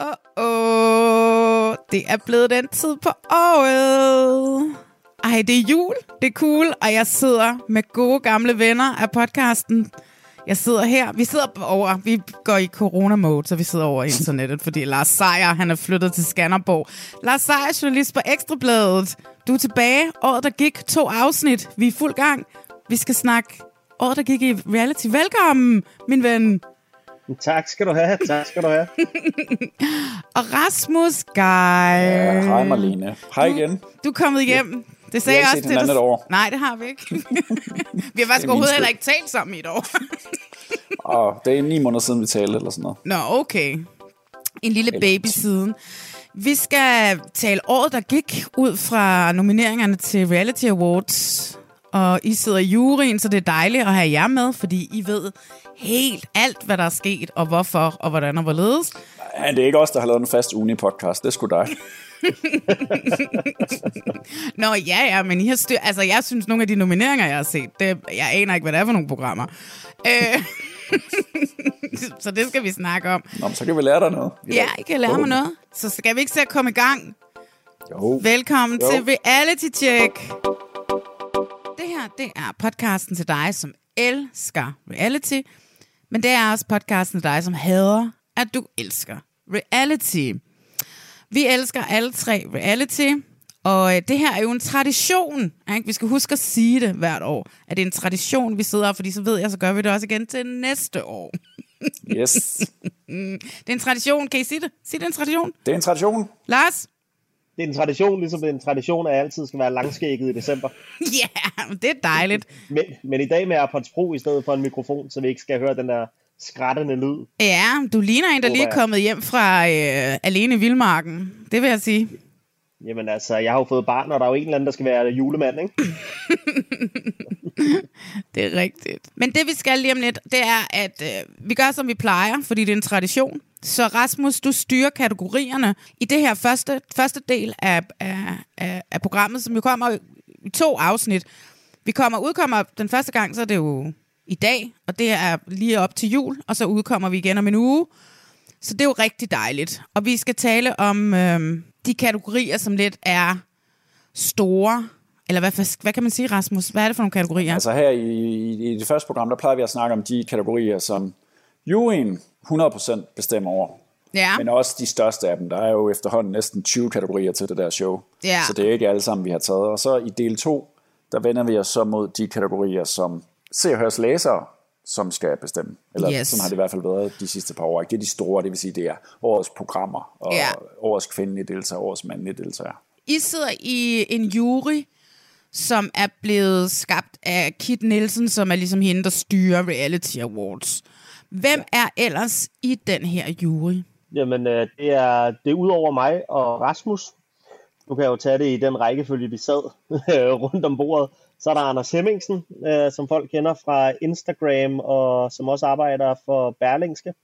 Åh, oh, det er blevet den tid på året. Ej, det er jul, det er cool, og jeg sidder med gode gamle venner af podcasten. Jeg sidder her, vi sidder over, vi går i corona-mode, så vi sidder over internettet, fordi Lars Seier, han er flyttet til Skanderborg. Lars Seier, journalist på Ekstrabladet. Du er tilbage, året der gik, to afsnit, vi er fuld gang. Vi skal snakke året der gik i reality. Velkommen, min ven. Tak skal du have, tak skal du have. Og Rasmus Guy. Ja, hej Marlene. Hej igen. Du er kommet hjem. Det sagde jeg også du- et år. Nej, det har vi ikke. vi har faktisk overhovedet heller ikke talt sammen i et år. Og det er ni måneder siden, vi talte, eller sådan noget. Nå, okay. En lille baby siden. Vi skal tale året, der gik ud fra nomineringerne til Reality Awards. Og I sidder i juryen, så det er dejligt at have jer med, fordi I ved helt alt, hvad der er sket, og hvorfor, og hvordan og hvorledes. Ja, det er ikke os, der har lavet en fast uni-podcast. Det er sgu dig. Nå, ja, ja, men I har styr... Altså, jeg synes, nogle af de nomineringer, jeg har set, det, jeg aner ikke, hvad det er for nogle programmer. Øh, så det skal vi snakke om. Nå, så kan vi lære dig noget. i Ja. I kan lære mig noget. Så skal vi ikke se at komme i gang. Jo. Velkommen Jo. til Reality Check. Det her, det er podcasten til dig, som elsker reality. Men det er også podcasten til dig, som hader, at du elsker reality. Vi elsker alle tre reality. Og øh, det her er jo en tradition. Ikke? Vi skal huske at sige det hvert år. At det er en tradition, vi sidder fordi så ved jeg, så gør vi det også igen til næste år. Yes. Det er en tradition. Kan I sige det? Sig det er en tradition. Det er en tradition. Lars? Det er en tradition, ligesom det er en tradition, at jeg altid skal være langskægget i december. Ja, yeah, det er dejligt. Men, men i dag med AirPods Pro i stedet for en mikrofon, så vi ikke skal høre den der skrættende lyd. Ja, du ligner en, der lige er kommet hjem fra øh, alene i Vildmarken. Det vil jeg sige. Jamen altså, jeg har jo fået barn, og der er jo en eller anden, der skal være julemand, ikke? Det er rigtigt. Men det vi skal lige om lidt, det er, at øh, vi gør som vi plejer, fordi det er en tradition. Så Rasmus, du styrer kategorierne i det her første, første del af, af, af, af programmet, som jo kommer i- to afsnit. Vi kommer udkommer den første gang, så er det jo i dag, og det er lige op til jul, og så udkommer vi igen om en uge. Så det er jo rigtig dejligt. Og vi skal tale om øh, de kategorier, som lidt er store. Eller hvad, hvad kan man sige, Rasmus? Hvad er det for nogle kategorier? Altså her i, i, i det første program, der plejer vi at snakke om de kategorier, som juryen 100% bestemmer over. ja. Men også de største af dem. Der er jo efterhånden næsten 20 kategorier til det der show. Ja. Så det er ikke alle sammen, vi har taget. Og så i del 2, der vender vi os så mod de kategorier, som ser og høres læsere, som skal bestemme. Eller Yes. som har det i hvert fald været de sidste par år. Ikke? Det er de store, det vil sige, det er årets programmer, og Ja. årets kvindelige deltager, årets mandlige deltager. I sidder i en jury, som er blevet skabt af Kit Nielsen, som er ligesom hende, der styrer Reality Awards. Hvem er ellers i den her jury? Jamen, øh, det er, det er ud over mig og Rasmus. Nu kan jeg jo tage det i den rækkefølge, vi sad rundt om bordet. Så er der Anders Hemmingsen, øh, som folk kender fra Instagram, og som også arbejder for Berlingske.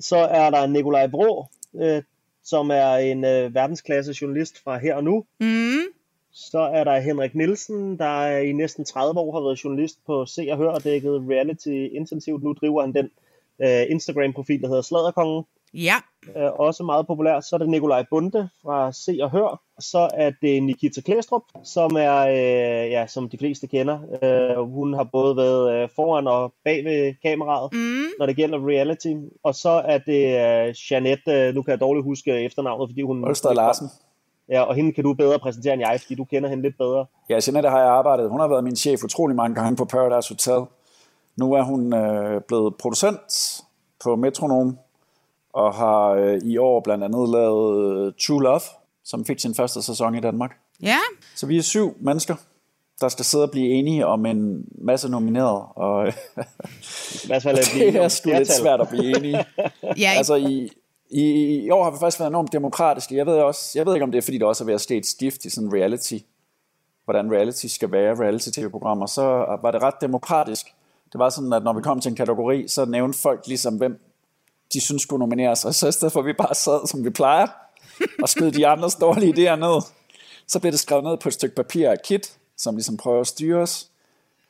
Så er der Nikolaj Brå, øh, som er en øh, verdensklasse journalist fra her og nu. Mm. Så er der Henrik Nielsen, der i næsten 30 år har været journalist på Se og Hør og dækket reality intensivt. Nu driver han den øh, Instagram-profil, der hedder Sladderkongen. Ja. øh, også meget populær. Så er det Nikolaj Bunde fra Se og Hør. Så er det Nikita Klæstrup, som er, øh, ja, som de fleste kender. Øh, hun har både været øh, foran og bag ved kameraet, mm. når det gælder reality. Og så er det øh, Jeanette, øh, nu kan jeg dårligt huske efternavnet, fordi hun... Olstad Larsen. Ja, og hende kan du bedre præsentere end jeg, fordi du kender hende lidt bedre. Ja, Jeanette har jeg arbejdet. Hun har været min chef utrolig mange gange på Paradise Hotel. Nu er hun øh, blevet producent på Metronom, og har øh, i år blandt andet lavet øh, True Love, som fik sin første sæson i Danmark. Ja. Så vi er syv mennesker, der skal sidde og blive enige om en masse nomineret, og I hvert fald er vi det er sgu lidt svært at blive enige. Ja, altså i, i, i år har vi faktisk været enormt demokratiske. Jeg ved, også, jeg ved ikke, om det er, fordi det også er ved at ske et skift i sådan reality, hvordan reality skal være, reality-tv-programmer, så var det ret demokratisk. Det var sådan, at når vi kom til en kategori, så nævnte folk ligesom, hvem de synes skulle nomineres, og så i stedet for, at vi bare sad, som vi plejer, og skød de andres dårlige idéer ned, så blev det skrevet ned på et stykke papir af et kit, som ligesom prøver at styre os.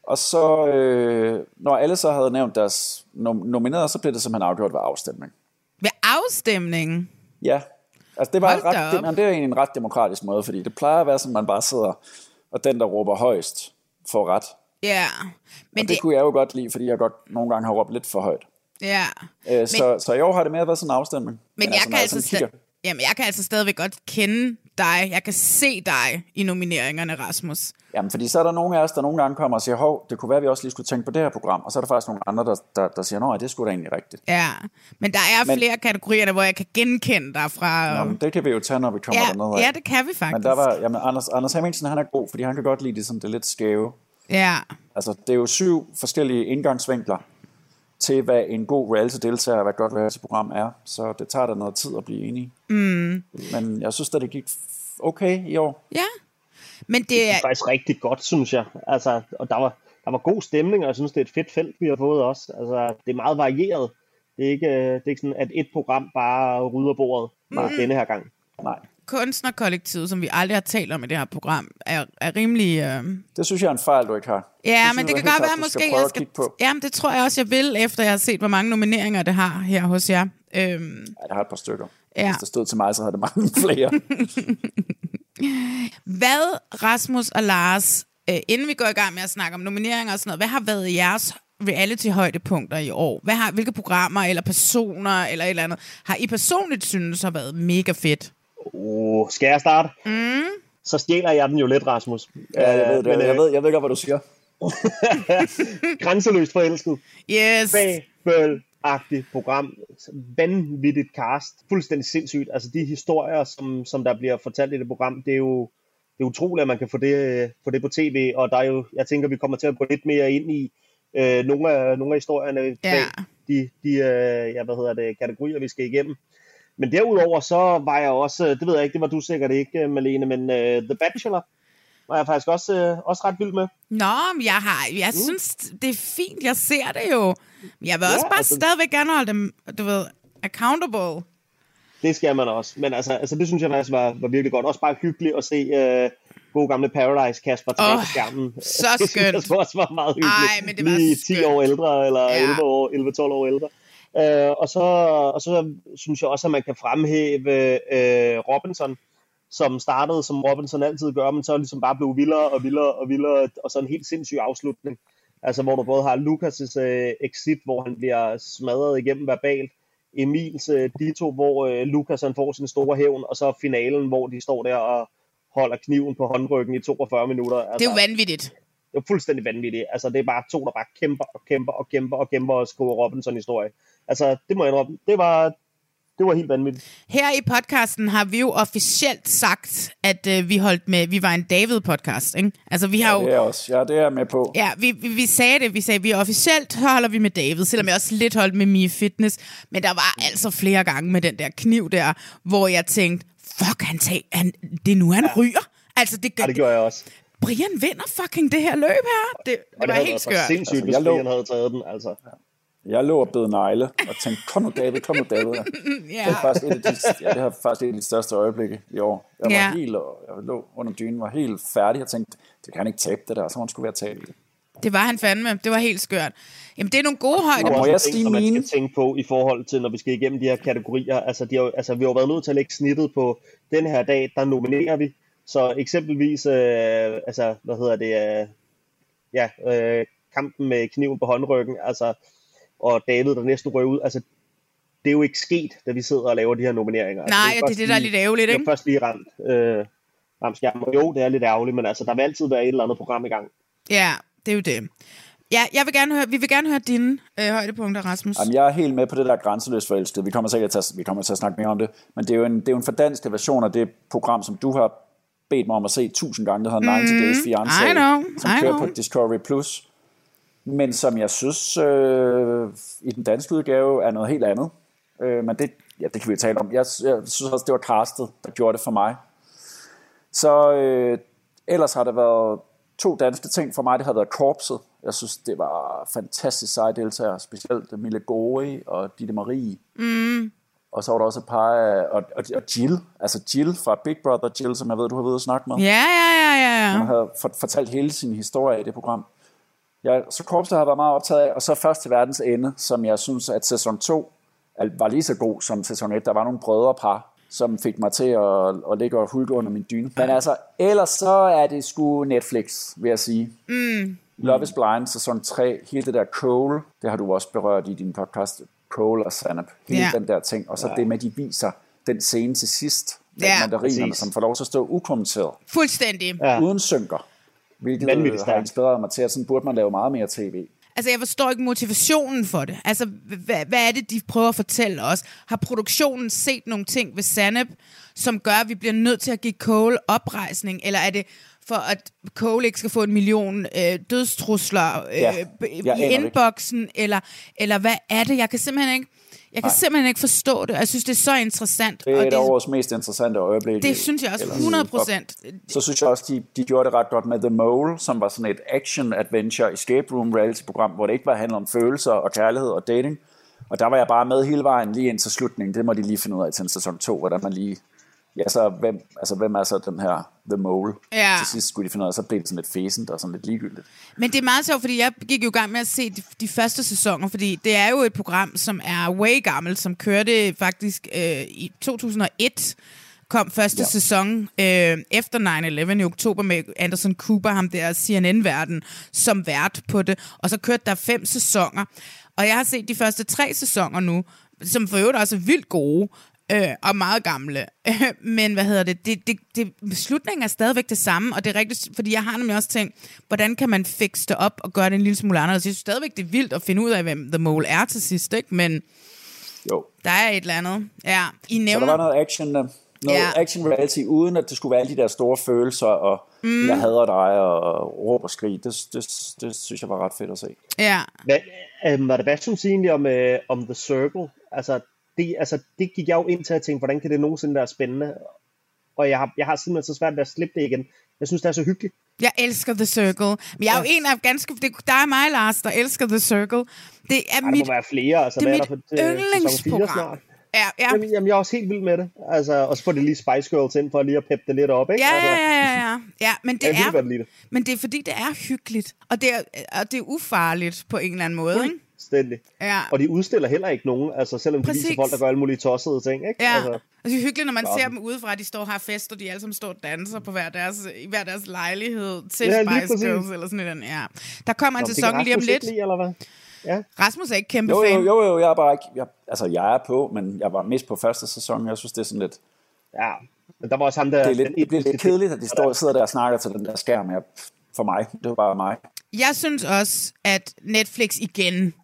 Og så, øh, når alle så havde nævnt deres nom- nominerede, så blev det simpelthen afgjort ved afstemning. ved afstemningen. Ja, altså det var Hold ret, det, op. men det er egentlig en ret demokratisk måde, fordi det plejer at være sådan, man bare sidder, og den, der råber højst, får ret. Ja. Men Men det, det, det kunne jeg jo godt lide, fordi jeg godt nogle gange har råbt lidt for højt. Ja. Øh, så, så i år har det mere været sådan en afstemning. Men, jeg, kan jeg altså sådan kigger- sta- Jamen, jeg kan altså stadigvæk godt kende dig. Jeg kan se dig i nomineringerne, Rasmus. Jamen, fordi så er der nogle af os, der nogle gange kommer og siger, hov, det kunne være, at vi også lige skulle tænke på det her program. Og så er der faktisk nogle andre, der, der, der siger, nej, det skulle da egentlig rigtigt. Ja, men der er Men- men, flere kategorier, hvor jeg kan genkende dig fra... Nå, men det kan vi jo tage, når vi kommer ja, derned. ja, det kan vi faktisk. Men der var, jamen, Anders, Anders Hemmingsen, han er god, fordi han kan godt lide det, sådan, det lidt skæve. Ja, Altså, det er jo syv forskellige indgangsvinkler til, hvad en god reality-deltager og hvad et godt reality-program er. Så det tager da noget tid at blive enige. Mm. Men jeg synes, at det gik okay i år. ja. Men det Det er... er faktisk rigtig godt, synes jeg. Altså, og der var, der var god stemning, og jeg synes, det er et fedt felt, vi har fået også. Altså, det er meget varieret. Det er ikke, øh, det er ikke sådan, at et program bare rydder bordet bare denne her gang. Nej, Kunstnerkollektivet, som vi aldrig har talt om i det her program, er, er rimelig... Øh... det synes jeg er en fejl, du ikke har. Ja, synes men det kan godt være, måske skal jeg skal... på. Jamen, det tror jeg også, jeg vil, efter jeg har set, hvor mange nomineringer det har her hos jer. Øhm, Ja, jeg har et par stykker. Ja. Hvis det stod til mig, så havde det mange flere. Hvad, Rasmus og Lars, øh, inden vi går i gang med at snakke om nomineringer og sådan noget, hvad har været jeres reality-højdepunkter i år? Hvad har, hvilke programmer eller personer eller et eller andet, har I personligt synes har været mega fedt? Uh, skal jeg starte? Mm. Så stjæler jeg den jo lidt, Rasmus. ja, jeg ved det. Men, jeg, øh, ved, jeg ved godt, hvad du siger. grænseløst forelsket. Yes! Fabelagtigt program. Vanvittigt cast. Fuldstændig sindssygt. Altså de historier, som, som der bliver fortalt i det program, det er jo det er utroligt, at man kan få det, få det på tv, og der er jo, jeg tænker, vi kommer til at gå lidt mere ind i øh, nogle, af, nogle af historierne Ja. bag de, de øh, ja, hvad hedder det, kategorier, vi skal igennem. Men derudover så var jeg også, det ved jeg ikke, det var du sikkert ikke, Malene, men uh, The Bachelor var jeg faktisk også, øh, også ret vild med. Nå, jeg, har, jeg mm. synes, det er fint. Jeg ser det jo. Jeg vil også Ja, bare altså- stadigvæk gerne holde dem, du ved, accountable. Det skal man også. Men altså, altså det synes jeg faktisk var, var virkelig godt. Også bare hyggeligt at se øh, gode gamle Paradise Kasper tilbage Åh, på skærmen. så Det synes skønt. jeg også var meget hyggeligt. Ej, men det var Lige 10 skønt. år ældre, eller Ja. 11 år, 11-12 år ældre. Øh, og, så, og så synes jeg også, at man kan fremhæve øh, Robinson, som startede, som Robinson altid gør, men så ligesom bare blev vildere og vildere og vildere, og så en helt sindssyg afslutning. Altså, hvor du både har Lukas' øh, exit, hvor han bliver smadret igennem verbalt, Emils øh, Dito, hvor øh, Lukas han får sin store hævn, og så finalen, hvor de står der og holder kniven på håndryggen i 42 minutter. Altså, Det er jo vanvittigt. det er fuldstændig vanvittigt. Altså, det er bare to, der bare kæmper og kæmper og kæmper og kæmper og skriver Robinson-historie. Altså, det må jeg indrømme. Det var, det var helt vanvittigt. Her i podcasten har vi jo officielt sagt, at øh, vi holdt med, vi var en David-podcast, ikke? Altså, vi har jo... Det er også. Ja, det er jeg med på. Ja, vi, vi, vi sagde det. Vi sagde, vi officielt så holder vi med David, selvom jeg også lidt holdt med Mie Fitness. Men der var altså flere gange med den der kniv der, hvor jeg tænkte, fuck, han tag, han, det er nu, han ja. ryger. Altså, det, gør, Ja, det gjorde jeg også. Brian vinder fucking det her løb her. Det, det, Og det var helt skørt. sindssygt, Altså, hvis Brian havde taget den. Altså. Jeg lå og bed negle og tænkte, kom nu David, kom nu David. Ja. Det, er faktisk et af de, ja, det er faktisk et af de største øjeblikke i år. Jeg var Ja. helt, og jeg lå under dynen, var helt færdig og tænkte, det kan han ikke tabe det der, så må han skulle være tabe det. Det var han fandme. Det var helt skørt. Jamen, det er nogle gode er må også jeg ting, sige som man skal tænke på i forhold til, når vi skal igennem de her kategorier. Altså, de har, jo- altså vi har jo været nødt til at lægge snittet på den her dag, der nominerer vi. Så eksempelvis, øh, altså, hvad hedder det, øh, ja, øh, kampen med kniven på håndryggen, altså, og David, der næsten røg ud, altså, det er jo ikke sket, da vi sidder og laver de her nomineringer. Altså, Nej, og det er først det, der er lidt ærgerligt, Det er ikke? først lige ramt, øh, ramt skærmen. Og Jo, det er lidt ærgerligt, men altså, der vil altid være et eller andet program i gang. Ja, det er jo det. Ja, jeg vil gerne høre, vi vil gerne høre dine øh, højdepunkter, Rasmus. Jamen, jeg er helt med på det der grænseløst forelskede. Vi kommer sikkert til at, vi kommer til at snakke mere om det. Men det er jo en, det er jo en fordansket version af det program, som du har bedt mig om at se tusind gange. Det hedder 90 Days Fiancé, Mm, I know, som I kører know. på Discovery+. Plus. Men som jeg synes, øh, i den danske udgave, er noget helt andet. Øh, men det, ja, det kan vi jo tale om. Jeg, jeg synes også, det var castet, der gjorde det for mig. Så øh, ellers har der været to danske ting for mig. Det har været Korpset. Jeg synes, det var fantastisk seje deltagere. Specielt Mille Gori og Ditte Marie. Mm. Og så var der også et par af... Og, og, og Jill. Altså Jill fra Big Brother Jill, som jeg ved, du har været ude at snakke med. Ja, ja, ja, ja, Hun ja. havde for, fortalt hele sin historie i det program. Ja, så Korpset har jeg været meget optaget af. Og så først til verdens ende, som jeg synes, at sæson 2 var lige så god som sæson 1. Der var nogle brødrepar, som fik mig til at, at ligge og hulke under min dyne. Men altså, ellers så er det sgu Netflix, vil jeg sige. Mm. Love is Blind, sæson 3, hele det der Cole, det har du også berørt i din podcast, Cole og Sanap. Hele Ja. den der ting. Og så det med, at de viser den scene til sidst, med Ja, mandarinerne, som får lov til at stå ukommenteret Fuldstændig. Ja. uden synker. Hvilket Vanvittigt øh, har inspireret mig til, at sådan burde man lave meget mere tv. Altså, jeg forstår ikke motivationen for det. Altså, hvad, hvad er det, de prøver at fortælle os? Har produktionen set nogle ting ved Sanep, som gør, at vi bliver nødt til at give Cole oprejsning? Eller er det for, at Cole ikke skal få en million øh, dødstrusler øh, Ja, i inboxen? Eller, eller hvad er det? Jeg kan simpelthen ikke... Jeg kan simpelthen ikke forstå det. Jeg synes, det er så interessant. Det er og et af årets mest interessante øjeblikke. det synes jeg også Ellers. 100 procent. Så synes jeg også, de, de gjorde det ret godt med The Mole, som var sådan et action-adventure escape room reality-program, hvor det ikke bare handler om følelser og kærlighed og dating. Og der var jeg bare med hele vejen lige ind til slutningen. Det må de lige finde ud af til en sæson 2, hvordan man lige... Ja, så hvem, altså, hvem er så den her The Mole? Ja. Til sidst skulle de finde ud af, så blev det sådan lidt fæsent og sådan lidt ligegyldigt. Men det er meget sjovt, fordi jeg gik jo i gang med at se de, de første sæsoner, fordi det er jo et program, som er way gammelt, som kørte faktisk øh, i 2001 kom første ja. Ja. sæson øh, efter 9-11 i oktober med Anderson Cooper, ham der CNN-verden, som vært på det. Og så kørte der fem sæsoner. Og jeg har set de første tre sæsoner nu, som for øvrigt også er vildt gode øh, og meget gamle. Men hvad hedder det? Det, det, det? Slutningen er stadigvæk det samme, og det er rigtigt, fordi jeg har nemlig også tænkt, hvordan kan man fikse det op og gøre det en lille smule anderledes? Jeg synes stadigvæk, det er vildt at finde ud af, hvem The Mole er til sidst, ikke? Men Jo, der er et eller andet. Ja, I Så der nævner... var noget action, noget Ja. action reality, uden at det skulle være alle de der store følelser, og mm. jeg hader dig, og råb og skrig. Det, det, det synes jeg var ret fedt at se. Ja, Hvad, øh, hvad, hvad synes I egentlig om, øh, om The Circle? Altså det, altså, det gik jeg jo ind til at tænke, hvordan kan det nogensinde være spændende? Og jeg har, jeg har simpelthen så svært ved at slippe det igen. Jeg synes, det er så hyggeligt. jeg elsker The Circle. Men jeg er jo en af ganske... Det, der er mig, Lars, der elsker The Circle. Det er Ej, der mit, må være flere. Altså, det er mit der for, yndlingsprogram. snart? Ja, ja. Jamen, jamen, jeg er også helt vild med det. Altså, og så får det lige Spice Girls ind for lige at peppe det lidt op, ikke? Ja, altså, ja, ja, ja, ja. ja men det Jeg er, men det er fordi, det er hyggeligt. Og det er, og det er ufarligt på en eller anden måde, ikke? Fuldstændig. Ja. Og de udstiller heller ikke nogen, altså selvom de Præcis. viser folk, der gør alle mulige tossede ting, ikke? Ja, Altså, altså, og det er hyggeligt, når man Nå. ser dem udefra, at de står og har fest, og de alle sammen står og danser på hver deres, i hver deres lejlighed til Ja, Spice. Girls, eller sådan en, ja. Der kommer en Nå, sæson lige om lidt. Lide, eller hvad? Ja. Rasmus er ikke kæmpe Jo, fan. jo, jo, jo, jeg er bare ikke... Jeg, altså, jeg er på, men jeg var mest på første sæson. Jeg synes, det er sådan lidt... ja. Men der var også ham der... Det, er lidt, det bliver lidt kedeligt, at de står, sidder der og snakker til den der skærm. Jeg, for mig, det var bare mig. Jeg synes også, at Netflix igen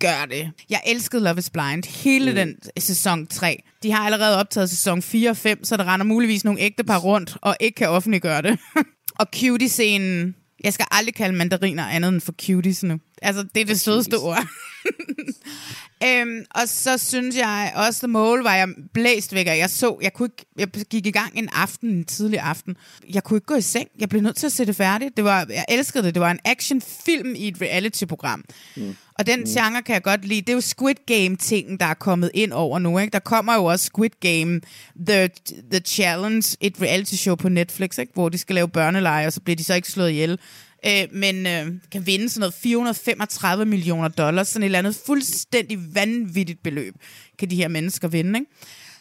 gør det. Jeg elskede Love is Blind. Hele mm. den sæson 3. De har allerede optaget sæson 4 og 5, så der render muligvis nogle ægtepar rundt og ikke kan offentliggøre det. og cutie-scenen. Jeg skal aldrig kalde mandariner andet end for cuties nu. Altså, det er det sødeste ord. Øhm, og så synes jeg også, The Mole var jeg blæst væk af. Jeg så, jeg, kunne ikke, jeg gik i gang en aften, en tidlig aften. Jeg kunne ikke gå i seng. Jeg blev nødt til at se det færdigt. Det var, jeg elskede det. Det var en actionfilm i et reality-program. Mm. Og den mm. genre kan jeg godt lide. Det er jo Squid Game-tingen, der er kommet ind over nu. Ikke? Der kommer jo også Squid Game, The, The Challenge, et reality-show på Netflix, ikke? hvor de skal lave børneleje, og så bliver de så ikke slået ihjel øh, men øh, kan vinde sådan noget 435 millioner dollars, sådan et eller andet fuldstændig vanvittigt beløb, kan de her mennesker vinde. Ikke?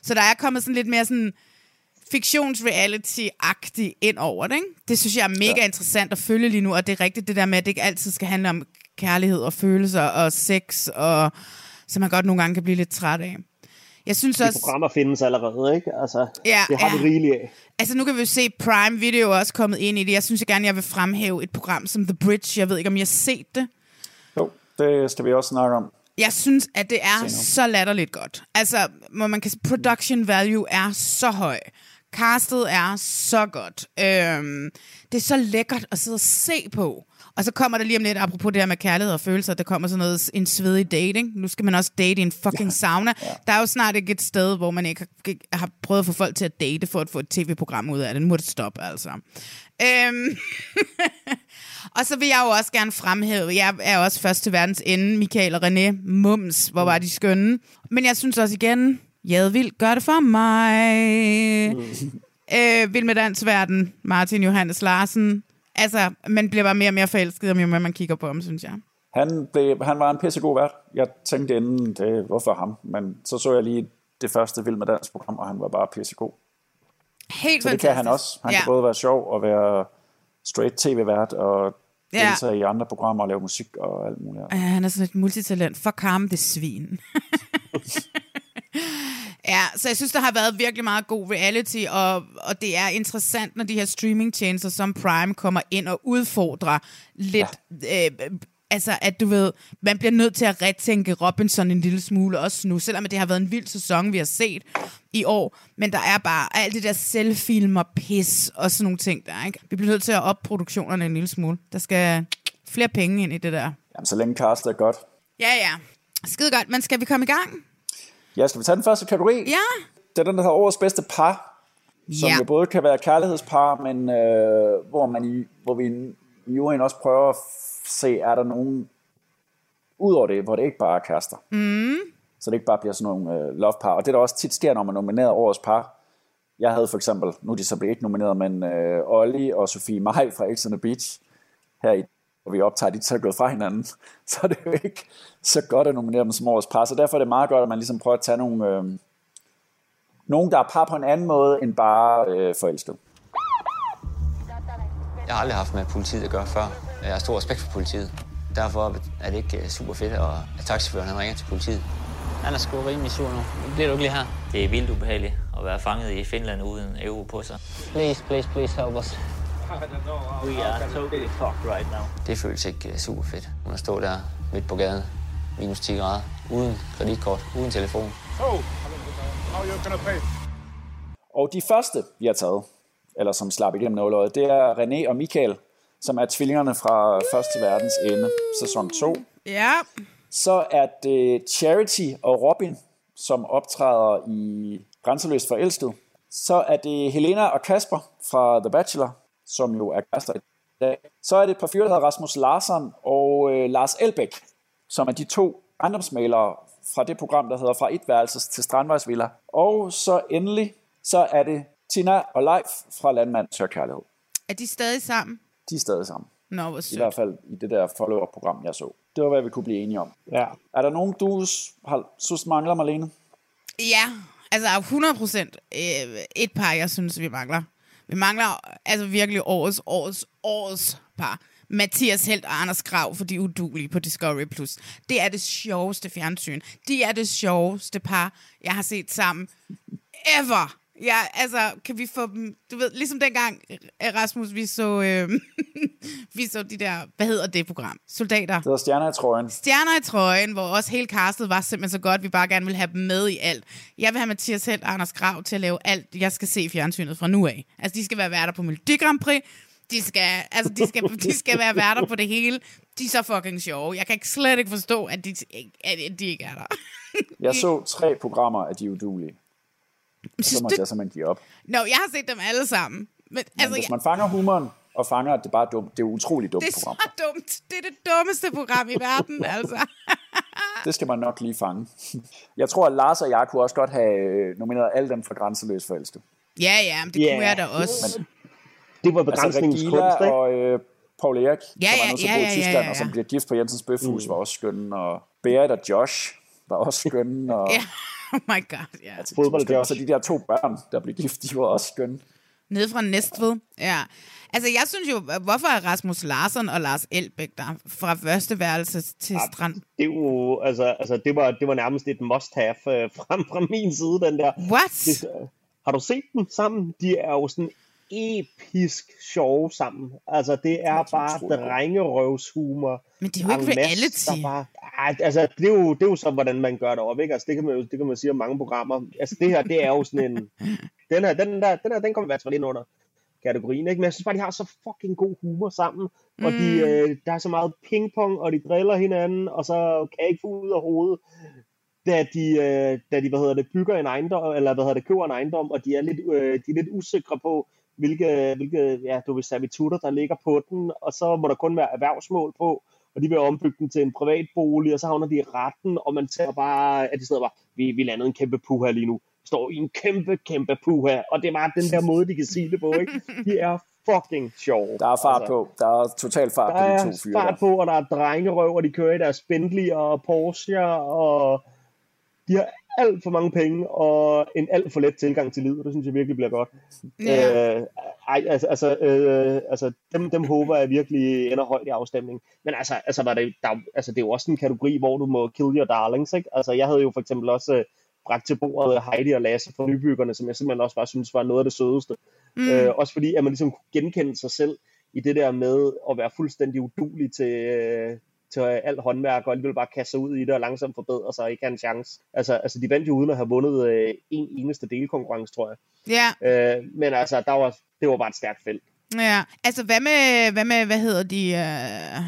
Så der er kommet sådan lidt mere sådan fiktions-reality-agtigt ind over det. Ikke? Det synes jeg er mega ja. interessant at følge lige nu, og det er rigtigt det der med, at det ikke altid skal handle om kærlighed og følelser og sex, og som man godt nogle gange kan blive lidt træt af. Jeg synes De også... programmer findes allerede, ikke? Altså, Ja, det har ja. vi rigeligt af. Altså nu kan vi jo se Prime Video også kommet ind i det. Jeg synes jeg gerne, jeg vil fremhæve et program som The Bridge. Jeg ved ikke, om jeg har set det. Jo, det skal vi også snakke om. Jeg synes, at det er Se så latterligt godt. Altså, hvor man kan production value er så høj. Castet er så godt. Øhm, det er så lækkert at sidde og se på. Og så kommer der lige om lidt, apropos det her med kærlighed og følelser, der kommer sådan noget, en svedig dating. Nu skal man også date i en fucking sauna. Der er jo snart ikke et sted, hvor man ikke har, prøvet at få folk til at date, for at få et tv-program ud af det. Nu må det stoppe, altså. Øhm, og så vil jeg jo også gerne fremhæve, jeg er også først til verdens ende, Michael og René Mums, hvor var de skønne. Men jeg synes også igen, Jadvild gør det for mig. Øh, Vild med dansverden, Martin Johannes Larsen. Altså, man bliver bare mere og mere forelsket, jo mere man kigger på ham, synes jeg. Han, blev, han var en pissegod vært. Jeg tænkte inden, det, hvorfor ham? Men så så jeg lige det første Vild med Dans program, og han var bare pissegod. Helt Så det kan han også. Han ja. kan både være sjov og være straight tv-vært og Ja. deltage i andre programmer og lave musik og alt muligt. Ja, han er sådan et multitalent. Fuck ham, det svin. ja, så jeg synes, der har været virkelig meget god reality, og, og det er interessant, når de her streamingtjenester som Prime kommer ind og udfordrer lidt... Ja. Øh, altså, at du ved, man bliver nødt til at retænke Robinson en lille smule også nu, selvom det har været en vild sæson, vi har set i år. Men der er bare alt det der selvfilm og pis og sådan nogle ting der, ikke? Vi bliver nødt til at op produktionerne en lille smule. Der skal flere penge ind i det der. Jamen, så længe castet er godt. Ja, ja. Skide godt, men skal vi komme i gang? Ja, skal vi tage den første kategori? Ja. Det er den, der hedder årets bedste par, som Ja. jo både kan være kærlighedspar, men øh, hvor, man i, hvor vi i juryen også prøver at se, er der nogen ud over det, hvor det ikke bare er kærester. Mm. Så det ikke bare bliver sådan nogle øh, lovepar. Og det er der også tit sker, når man nominerer årets par. Jeg havde for eksempel, nu er de så blevet ikke nomineret, men øh, Olli og Sofie Maj fra X on the Beach, her i hvor vi optager, de er så gået fra hinanden, så er det jo ikke så godt at nominere dem som årets par. Så derfor er det meget godt, at man ligesom prøver at tage nogle, øh, nogen, der er par på en anden måde end bare øh, forelsket. Jeg har aldrig haft med politiet at gøre før. Jeg har stor respekt for politiet. Derfor er det ikke øh, super fedt, at at taxichaufføren han ringer til politiet. Han er sgu rimelig sur nu. Bliver du ikke lige her? Det er vildt ubehageligt at være fanget i Finland uden euro på sig. Please, please, please help us. We are totally fucked right now. Det føles ikke øh, super fedt. Hun at stå der midt på gaden, minus 10 grader, uden kreditkort, uden telefon. Og de første, vi har taget, eller som slap igennem nåløjet, det er René og Michael, som er tvillingerne fra Første Verdens Ende, sæson 2. Ja. Så er det Charity og Robin, som optræder i Grænseløst Forelsket. Så er det Helena og Kasper fra The Bachelor, som jo er kærester i dag. Så er det et par fyre, der hedder Rasmus Larsson og øh, Lars Elbæk, som er de to ejendomsmalere fra det program, der hedder Fra et værelses til Strandvejsvilla. Og så endelig, så er det Tina og Leif fra Landmand Tør Kærlighed. Er de stadig sammen? De er stadig sammen. Nå, hvor I sødt. hvert fald i det der follow-up-program, jeg så. Det var, hvad vi kunne blive enige om. Ja. Er der nogen, du har, synes mangler, Marlene? Ja, altså 100 procent øh, et par, jeg synes, vi mangler. Vi mangler altså virkelig årets, årets, årets par. Mathias Helt og Anders Grav for de udulige på Discovery+. Plus. Det er det sjoveste fjernsyn. De er det sjoveste par, jeg har set sammen ever. Ja, altså, kan vi få dem... Du ved, ligesom dengang, øh, Rasmus, vi så, øh, vi så de der... Hvad hedder det program? Soldater. Det hedder Stjerner i trøjen. Stjerner i trøjen, hvor også hele castet var simpelthen så godt, vi bare gerne vil have dem med i alt. Jeg vil have Mathias Helt og Anders Grav til at lave alt, jeg skal se i fjernsynet fra nu af. Altså, de skal være værter på Melodi Grand Prix, de skal, altså, de skal, de skal være værter på det hele. De er så fucking sjove. Jeg kan ikke slet ikke forstå, at de, at de ikke er der. Jeg så tre programmer af de udulige. Og så måtte du- jeg simpelthen give op. Nå, jeg har set dem alle sammen. Men, Men altså, hvis jeg, man fanger humoren, og fanger, at det bare er dumt, det er et utroligt dumt det er program. så dumt. Det er det dummeste program i verden, altså. Det skal man nok lige fange. Jeg tror, at Lars og jeg kunne også godt have øh, nomineret alle dem fra Grænseløs Forelsket. Ja, ja, men det Ja. kunne jeg da også. Det var Altså begrænsningens Regila kunst, ikke? og øh, Paul Erik, Ja, som ja, er nu så ja, bor i ja, ja, Tyskland, ja, og som ja. bliver gift på Jensens Bøfhus, mm. var også skøn. Og Berit og Josh var også skøn. Og, Ja, oh my god, ja. altså, Fodbold, skøn. Josh. Så de der to børn, der blev gift, de var også skønne. Nede fra Næstved, ja. Altså, jeg synes jo, hvorfor er Rasmus Larsen og Lars Elbæk der fra første værelse til strand? Det, er jo, altså, altså, det, var, det var nærmest et must-have øh, fra, fra min side, den der. What? Det, øh, har du set dem sammen? De er jo sådan episk sjove sammen. Altså, det er bare drengerøvshumor. Men det er jo ikke reality. der Bare, ej, altså, det er, jo, det er jo så, hvordan man gør det op, ikke? Altså, det kan man jo det kan man sige om mange programmer. Altså, det her, det er jo sådan en... Den her, den der, den her, den kommer i hvert fald ind under kategorien, ikke? Men jeg synes bare, de har så fucking god humor sammen, og de, øh, der er så meget pingpong, og de driller hinanden, og så kan jeg ikke få ud af hovedet, da de, øh, da de hvad hedder det, bygger en ejendom, eller hvad hedder det, køber en ejendom, og de er lidt, øh, de er lidt usikre på, hvilke, hvilke ja, du vil, servitutter, der ligger på den, og så må der kun være erhvervsmål på, og de vil ombygge den til en privat bolig, og så havner de i retten, og man ser bare, at de sidder bare, vi, vi landede en kæmpe puha lige nu. Vi står i en kæmpe, kæmpe puha, og det er bare den der måde, de kan sige det på, ikke? De er fucking sjove. Der er fart Altså, på. Der er total fart Der på de er to fyre. fart der. på, og der er drengerøv, og de kører i deres Bentley og Porsche, og de har alt for mange penge, og en alt for let tilgang til livet, og det synes jeg virkelig bliver godt. Ja. Øh, ej, altså, altså, øh, altså dem, dem håber jeg virkelig ender højt i afstemningen. Men altså, altså, var det, der, altså, det er jo også en kategori, hvor du må kill your darlings, ikke? Altså, jeg havde jo for eksempel også øh, bragt til bordet Heidi og Lasse fra Nybyggerne, som jeg simpelthen også bare synes var noget af det sødeste. Mm. Øh, også fordi, at man ligesom kunne genkende sig selv i det der med at være fuldstændig udulig til, øh, til alt håndværk, og alligevel bare kaste sig ud i det og langsomt forbedre sig og ikke have en chance. Altså, altså de vandt jo uden at have vundet øh, en eneste delkonkurrence, tror jeg. Ja, Øh, men altså, der var, det var bare et stærkt felt. ja. Altså, hvad med, hvad med, hvad hedder de, øh,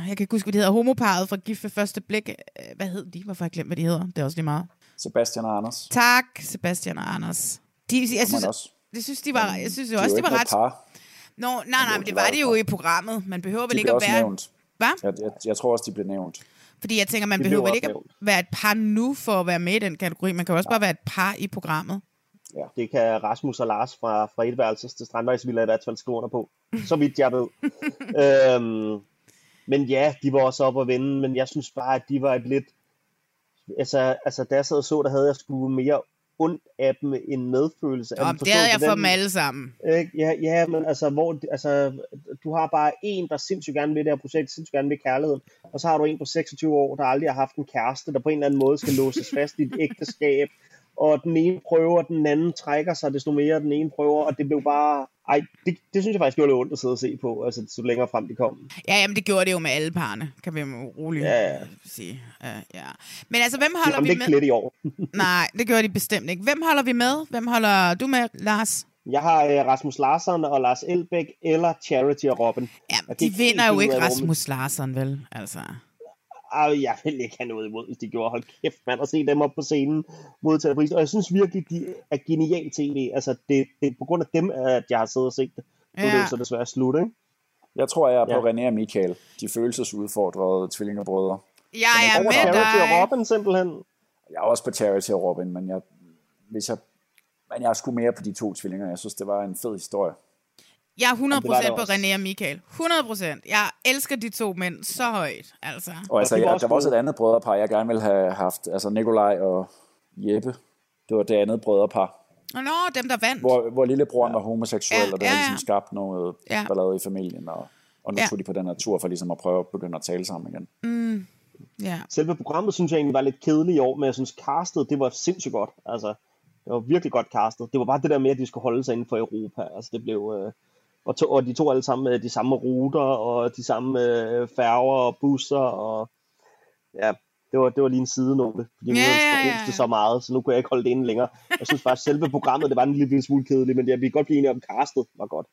jeg kan ikke huske, hvad de hedder, homoparet fra Gift ved første blik. Øh, Hvad hedder de? Hvorfor har jeg glemt, hvad de hedder? Det er også lige meget. Sebastian og Anders. Tak, Sebastian og Anders. De, jeg Synes, synes, også. jeg synes, de var, jeg synes jo De også, de var ret... par. Nå, nej, nej, men det var det jo i programmet. Man behøver vel De ikke at være... nævnt. Hvad? Jeg, jeg, jeg tror også, de blev nævnt. Fordi jeg tænker, man Det behøver ikke at være et par nu for at være med i den kategori. Man kan også bare være et par i programmet. Det kan Rasmus og Lars fra, fra etværelses til Strandvejsvilla i hvert fald skrive under på. Så vidt jeg ved. øhm, men ja, de var også op at vinde, men jeg synes bare, at de var et lidt... Altså, altså da jeg sad og så, der havde jeg sgu mere ondt af dem end medfølelse. dem. det havde jeg for dem alle sammen. Ikke? Ja, ja, men altså, hvor, altså, du har bare en, der sindssygt gerne vil det her projekt, sindssygt gerne vil kærligheden, og så har du en på 26 år, der aldrig har haft en kæreste, der på en eller anden måde skal låses fast i et ægteskab, og den ene prøver, den anden trækker sig, desto mere den ene prøver, og det blev bare, ej, det, det synes jeg faktisk gjorde lidt ondt at sidde og se på, altså så længere frem de kom. Ja, jamen det gjorde det jo med alle parne, kan vi jo roligt Ja, ja. sige. Uh, ja. Men altså, hvem De holder ramte vi ikke med? i år. Nej, det gjorde de bestemt ikke. Hvem holder vi med? Hvem holder du med, Lars? Jeg har uh, Rasmus Larsson og Lars Elbæk, eller Charity og Robin. Ja, de vinder jo ikke Rasmus Larsen, vel? Altså. Ej, jeg vil ikke have noget imod, hvis de gjorde. Hold kæft, mand, at se dem op på scenen modtage pris. Og jeg synes virkelig, de er genial tv. Altså, det, det er på grund af dem, at jeg har siddet og set det. Nu er det Ja. så desværre slut, ikke? Jeg tror, jeg er på Ja. René og Michael. De følelsesudfordrede tvingerbrødre. Jeg er Over med Charity og dig. Robin simpelthen. Jeg er også på Charity og Robin, men jeg, hvis jeg, men jeg er sgu mere på de to tvillinger. Jeg synes, det var en fed historie. Jeg er 100% det det på. René og Michael. 100%. Jeg elsker de to mænd så højt, altså. Og altså, jeg, der var også et andet brødrepar, jeg gerne ville have haft. Altså Nikolaj og Jeppe. Det var det andet brødrepar. Og nå, dem der vandt. Hvor, hvor lillebroren var homoseksuel, Ja, og det ja, har ja. ligesom skabt noget Ja. ballade i familien. Og, og nu Ja. tog de på den her tur for ligesom at prøve at begynde at tale sammen igen. Ja. Selve programmet synes jeg egentlig var lidt kedeligt i år, men jeg synes castet, det var sindssygt godt. Altså, det var virkelig godt castet. Det var bare det der med, at de skulle holde sig inden for Europa. Altså, det blev... Øh, og, to, og de to alle sammen med de samme ruter, og de samme øh, færger og busser, og ja, det var, det var lige en sidenote, fordi nu Ja, havde ja, jeg ja, rost det ja. så meget, så nu kunne jeg ikke holde det inde længere. Jeg synes faktisk, selve programmet, det var en lille, smule kedeligt, men jeg vil godt blive enig om, castet var godt.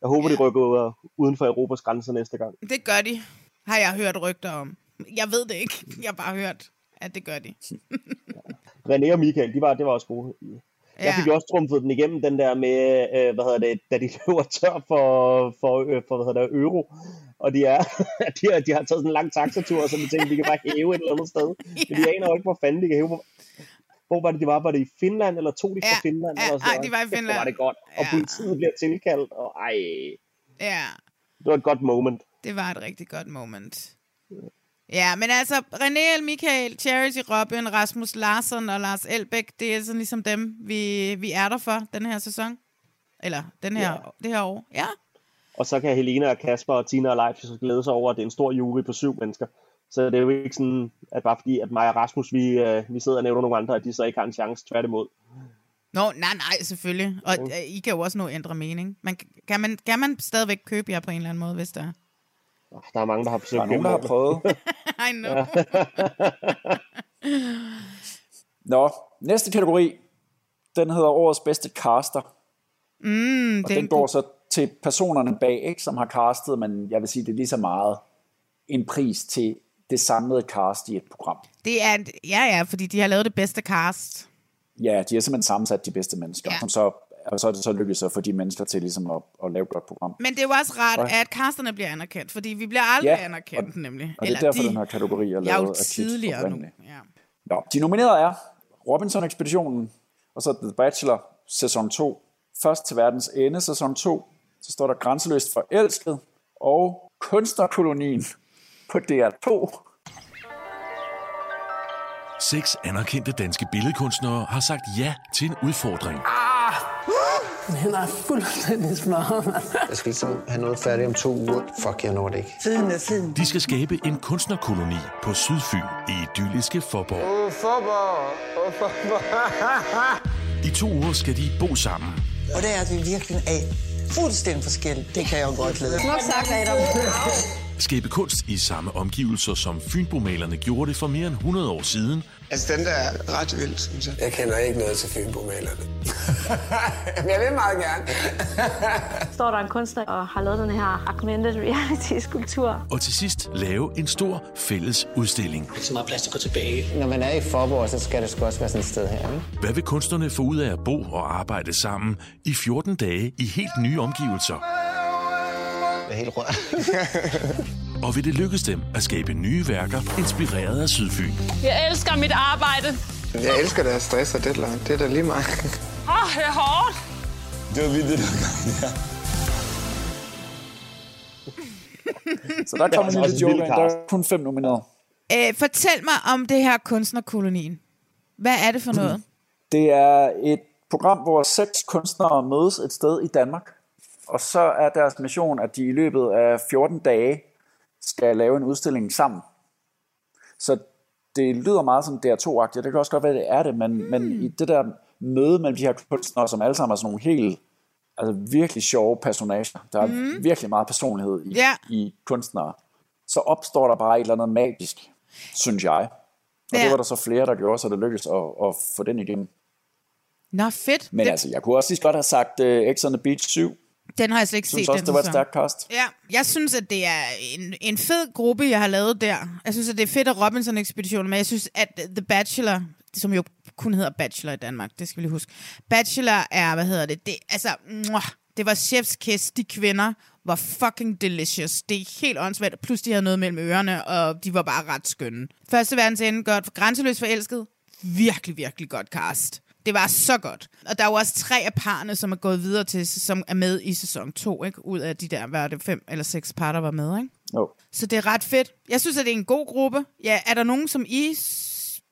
Jeg håber, de rykker øh, uden for Europas grænser næste gang. Det gør de, har jeg hørt rygter om. Jeg ved det ikke. Jeg har bare hørt, at det gør de. René og Michael, de var, det var også gode. Ja. fik også trumfet den igennem, den der med, øh, hvad hedder det, da de løber tør for, for, øh, for hvad hedder det, euro. Og de, er, de, har, de har taget sådan en lang taxatur, så de tænkte, de kan bare hæve et eller andet sted. Men de aner jo ikke, hvor fanden de kan hæve. Hvor, hvor var det, de var? Var det i Finland, eller tog de fra Ja, Finland? ja, eller sådan ej, noget? de var i Finland. var det godt. Og Ja. politiet bliver tilkaldt, og ej, Ja. det var et godt moment. Det var et rigtig godt moment. Ja, men altså, René El Michael, Charity Robin, Rasmus Larsson og Lars Elbæk, det er sådan ligesom dem, vi, vi er der for den her sæson. Eller den her, ja. det her år. Ja. Og så kan Helena og Kasper og Tina og Leif så glæde sig over, at det er en stor jury på syv mennesker. Så det er jo ikke sådan, at bare fordi, at mig og Rasmus, vi, øh, vi sidder og nævner nogle andre, at de så ikke har en chance tværtimod. Nå, nej, nej, selvfølgelig. Og øh, I kan jo også nå ændre mening. Man, kan, man, kan man stadigvæk købe jer på en eller anden måde, hvis der er? Der er mange, der har forsøgt. Der er nogen, der har prøvet. I know. Nå, næste kategori, den hedder årets bedste caster. Mm, Og det den en går så til personerne bag, ikke, som har castet, men jeg vil sige, det er lige så meget en pris til det samlede cast i et program. Det er, ja, ja, fordi de har lavet det bedste cast. Ja, de har simpelthen sammensat de bedste mennesker, ja. som så, og så er det så lykkedes at få de mennesker til ligesom at, at lave et godt program. Men det er jo også rart, Ja. at casterne bliver anerkendt, fordi vi bliver aldrig Ja, anerkendt, nemlig. Og det er derfor, den her kategori er Jeg er jo lavet tidligere nu. Ja. Nå, de nominerede er Robinson-ekspeditionen, og så The Bachelor sæson 2. Først til verdens ende sæson 2, så står der Grænseløst forelsket, og Kunstnerkolonien på DR2. Seks anerkendte danske billedkunstnere har sagt ja til en udfordring. Den er fuldstændig smadret, mand. Jeg skal ligesom have noget færdigt om to uger. Fuck, jeg når det ikke. Tiden er tiden. De skal skabe en kunstnerkoloni på Sydfyn i idylliske Forborg. Åh, Forborg. Åh, Forborg. I to uger skal de bo sammen. Og det er, vi virkelig er fuldstændig forskellige. Det kan jeg jo godt lide. Nok sagt, Adam. Skabe kunst i samme omgivelser, som Fynbomalerne gjorde det for mere end 100 år siden. Altså, den der er ret vild, synes jeg. Jeg kender ikke noget til Fynbomalerne. Men jeg vil meget gerne. Står der en kunstner og har lavet den her augmented reality-skulptur. Og til sidst lave en stor fælles udstilling. Ikke så meget plads til at gå tilbage. Når man er i Forborg, så skal det sgu også være sådan et sted her, ikke? Hvad vil kunstnerne få ud af at bo og arbejde sammen i 14 dage i helt nye omgivelser? Det helt rørt. Og vil det lykkes dem at skabe nye værker, inspireret af Sydfyn? Jeg elsker mit arbejde. Jeg elsker deres stress og deadline. Det er da lige mig. Åh, oh, det er hårdt. Det var vildt, det der gang, ja. Så der Det er kommer en lille joke, der er kun fem nomineret. Øh, fortæl mig om det her kunstnerkolonien. Hvad er det for noget? Det er et program, hvor seks kunstnere mødes et sted i Danmark. Og så er deres mission, at de i løbet af 14 dage skal lave en udstilling sammen. Så det lyder meget som DR2-agtigt. Det kan også godt være, det er det, men, men i det der møde mellem de her kunstnere, som alle sammen er sådan nogle helt, altså virkelig sjove personager. Der er Mhm. virkelig meget personlighed i, Ja. i kunstnere. Så opstår der bare et eller andet magisk, synes jeg. Og Ja. det var der så flere, der gjorde, så det lykkedes at, at få den igennem. Nå, fedt. Men det, altså, jeg kunne også lige godt have sagt uh, X on the Beach 7. den har jeg slet ikke Jeg synes set. også, den det var et stærkt cast. Ja, jeg synes, at det er en, en fed gruppe, jeg har lavet der. Jeg synes, at det er fedt at Robinson-ekspeditionen, men jeg synes, at The Bachelor, som jo kun hedder Bachelor i Danmark, det skal vi lige huske. Bachelor er, hvad hedder det, det altså, muah, det var chef's kiss, de kvinder var fucking delicious. Det er helt åndssvagt, plus de havde noget mellem ørerne, og de var bare ret skønne. Første verdens ende godt, grænseløst forelsket, virkelig, virkelig godt cast. Det var så godt. Og der er jo også tre af parerne, som er gået videre til, som er med i sæson 2, ikke? Ud af de der, hvad er det, fem eller seks par, der var med, ikke? Jo. Så det er ret fedt. Jeg synes, at det er en god gruppe. Ja, er der nogen, som I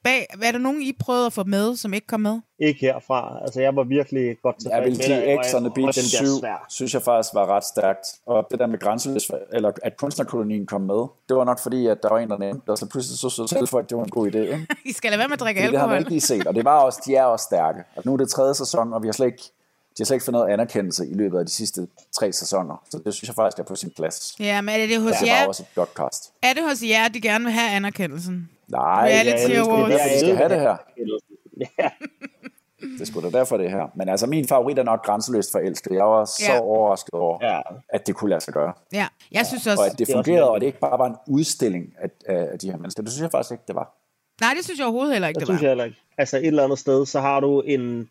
bag, er der nogen, I prøvede at få med, som ikke kom med? Ikke herfra. Altså, jeg var virkelig godt tilfreds Jeg vil med sige X og- on the Beach den 7, der svær. synes jeg faktisk var ret stærkt. Og det der med grænseløs, eller at kunstnerkolonien kom med, det var nok fordi, at der var en, der nævnte, og så pludselig så så selv for, at det var en god idé. Ikke? I skal lade være med at drikke Fordi det har man alkohol. ikke lige set, og det var også, de er også stærke. Og nu er det tredje sæson, og vi har slet ikke, de har slet ikke fået noget anerkendelse i løbet af de sidste tre sæsoner. Så det synes jeg faktisk er på sin plads. Ja, men er det hos det var jer, også et godt cast. er det hos jer, de gerne vil have anerkendelsen? Nej, ja, det er Awards. derfor, vi skal have det her. Ja. Det er sgu da derfor, det er her. Men altså, min favorit er nok grænseløst forelsket. Jeg var så Ja. overrasket over, Ja. at det kunne lade sig gøre. Ja, jeg synes Og også... at det Det er fungerede, og det ikke bare var en udstilling af, af de her mennesker. Det synes jeg faktisk ikke, det var. Nej, det synes jeg overhovedet heller ikke, Det det synes var. jeg heller ikke. Altså et eller andet sted, så har du en,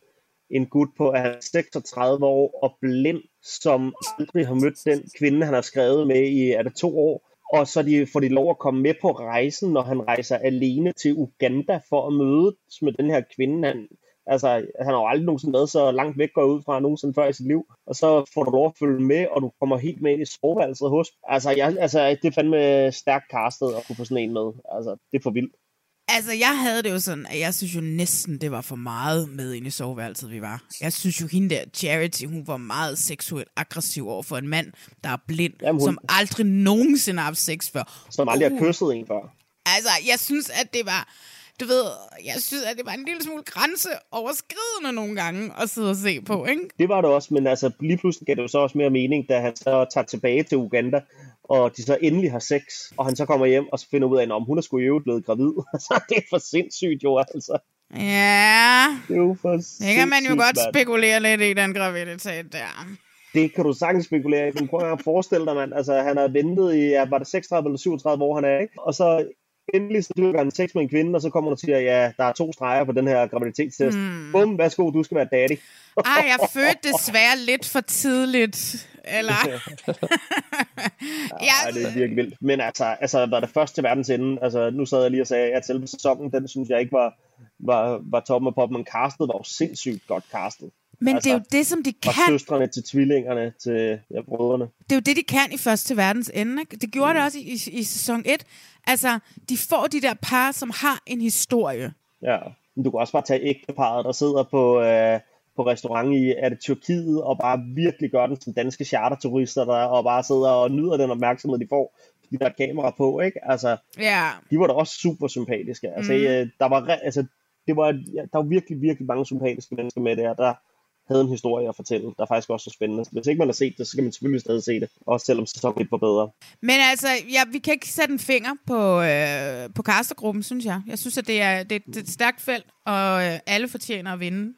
en gut på at han er 36 år og blind, som aldrig har mødt den kvinde, han har skrevet med i, er det to år? Og så de, får de lov at komme med på rejsen, når han rejser alene til Uganda for at mødes med den her kvinde. Han, Altså, han har jo aldrig nogensinde været så langt væk, går ud fra nogensinde før i sit liv. Og så får du lov at følge med, og du kommer helt med ind i soveværelset hos. Altså, jeg, altså det er fandme stærkt castet at kunne få sådan en med. Altså, det er for vildt. Altså, jeg havde det jo sådan, at jeg synes jo næsten, det var for meget med ind i soveværelset, vi var. Jeg synes jo, hende der Charity, hun var meget seksuelt aggressiv over for en mand, der er blind, Jamen, hun... som aldrig nogensinde har haft sex før. Som aldrig uh. har kysset en før. Altså, jeg synes, at det var du ved, jeg synes, at det var en lille smule grænseoverskridende nogle gange at sidde og se på, ikke? Det var det også, men altså lige pludselig gav det jo så også mere mening, da han så tager tilbage til Uganda, og de så endelig har sex, og han så kommer hjem og så finder ud af, at hun er sgu i øvrigt blevet gravid. så det er for sindssygt jo, altså. Ja, det, er jo for det kan man jo godt man. spekulere lidt i, den graviditet der. Det kan du sagtens spekulere i, men prøv at forestille dig, mand. Altså, han har ventet i, ja, var det 36 eller 37 år, han er, ikke? Og så endelig så dyrker han sex med en kvinde, og så kommer du og siger, ja, der er to streger på den her graviditetstest. Mm. Bum, værsgo, du skal være daddy. Ej, jeg fødte desværre lidt for tidligt. Eller? ja, det er virkelig vildt. Men altså, altså var det først til verdens ende? Altså, nu sad jeg lige og sagde, at selve sæsonen, den synes jeg ikke var, var, var toppen af pop, men castet var jo sindssygt godt castet. Men altså, det er jo det, som de kan. Fra søstrene til tvillingerne til ja, brødrene. Det er jo det, de kan i første til verdens ende. Ikke? Det gjorde mm. det også i, i, i sæson 1. Altså, de får de der par, som har en historie. Ja, men du kan også bare tage ægteparet, der sidder på, øh, på restaurant i, er det Tyrkiet, og bare virkelig gør den som danske charterturister, der, og bare sidder og nyder den opmærksomhed, de får, fordi der er et kamera på, ikke? Altså, ja. de var da også super sympatiske. Altså, mm. der var, altså, det var, ja, der var virkelig, virkelig mange sympatiske mennesker med det her. Der, havde en historie at fortælle, der faktisk også er spændende. Hvis ikke man har set det, så skal man selvfølgelig stadig se det, også selvom sæsonen 1 var bedre. Men altså, ja, vi kan ikke sætte en finger på, øh, på castergruppen, synes jeg. Jeg synes, at det er, det, det er et stærkt felt, og øh, alle fortjener at vinde.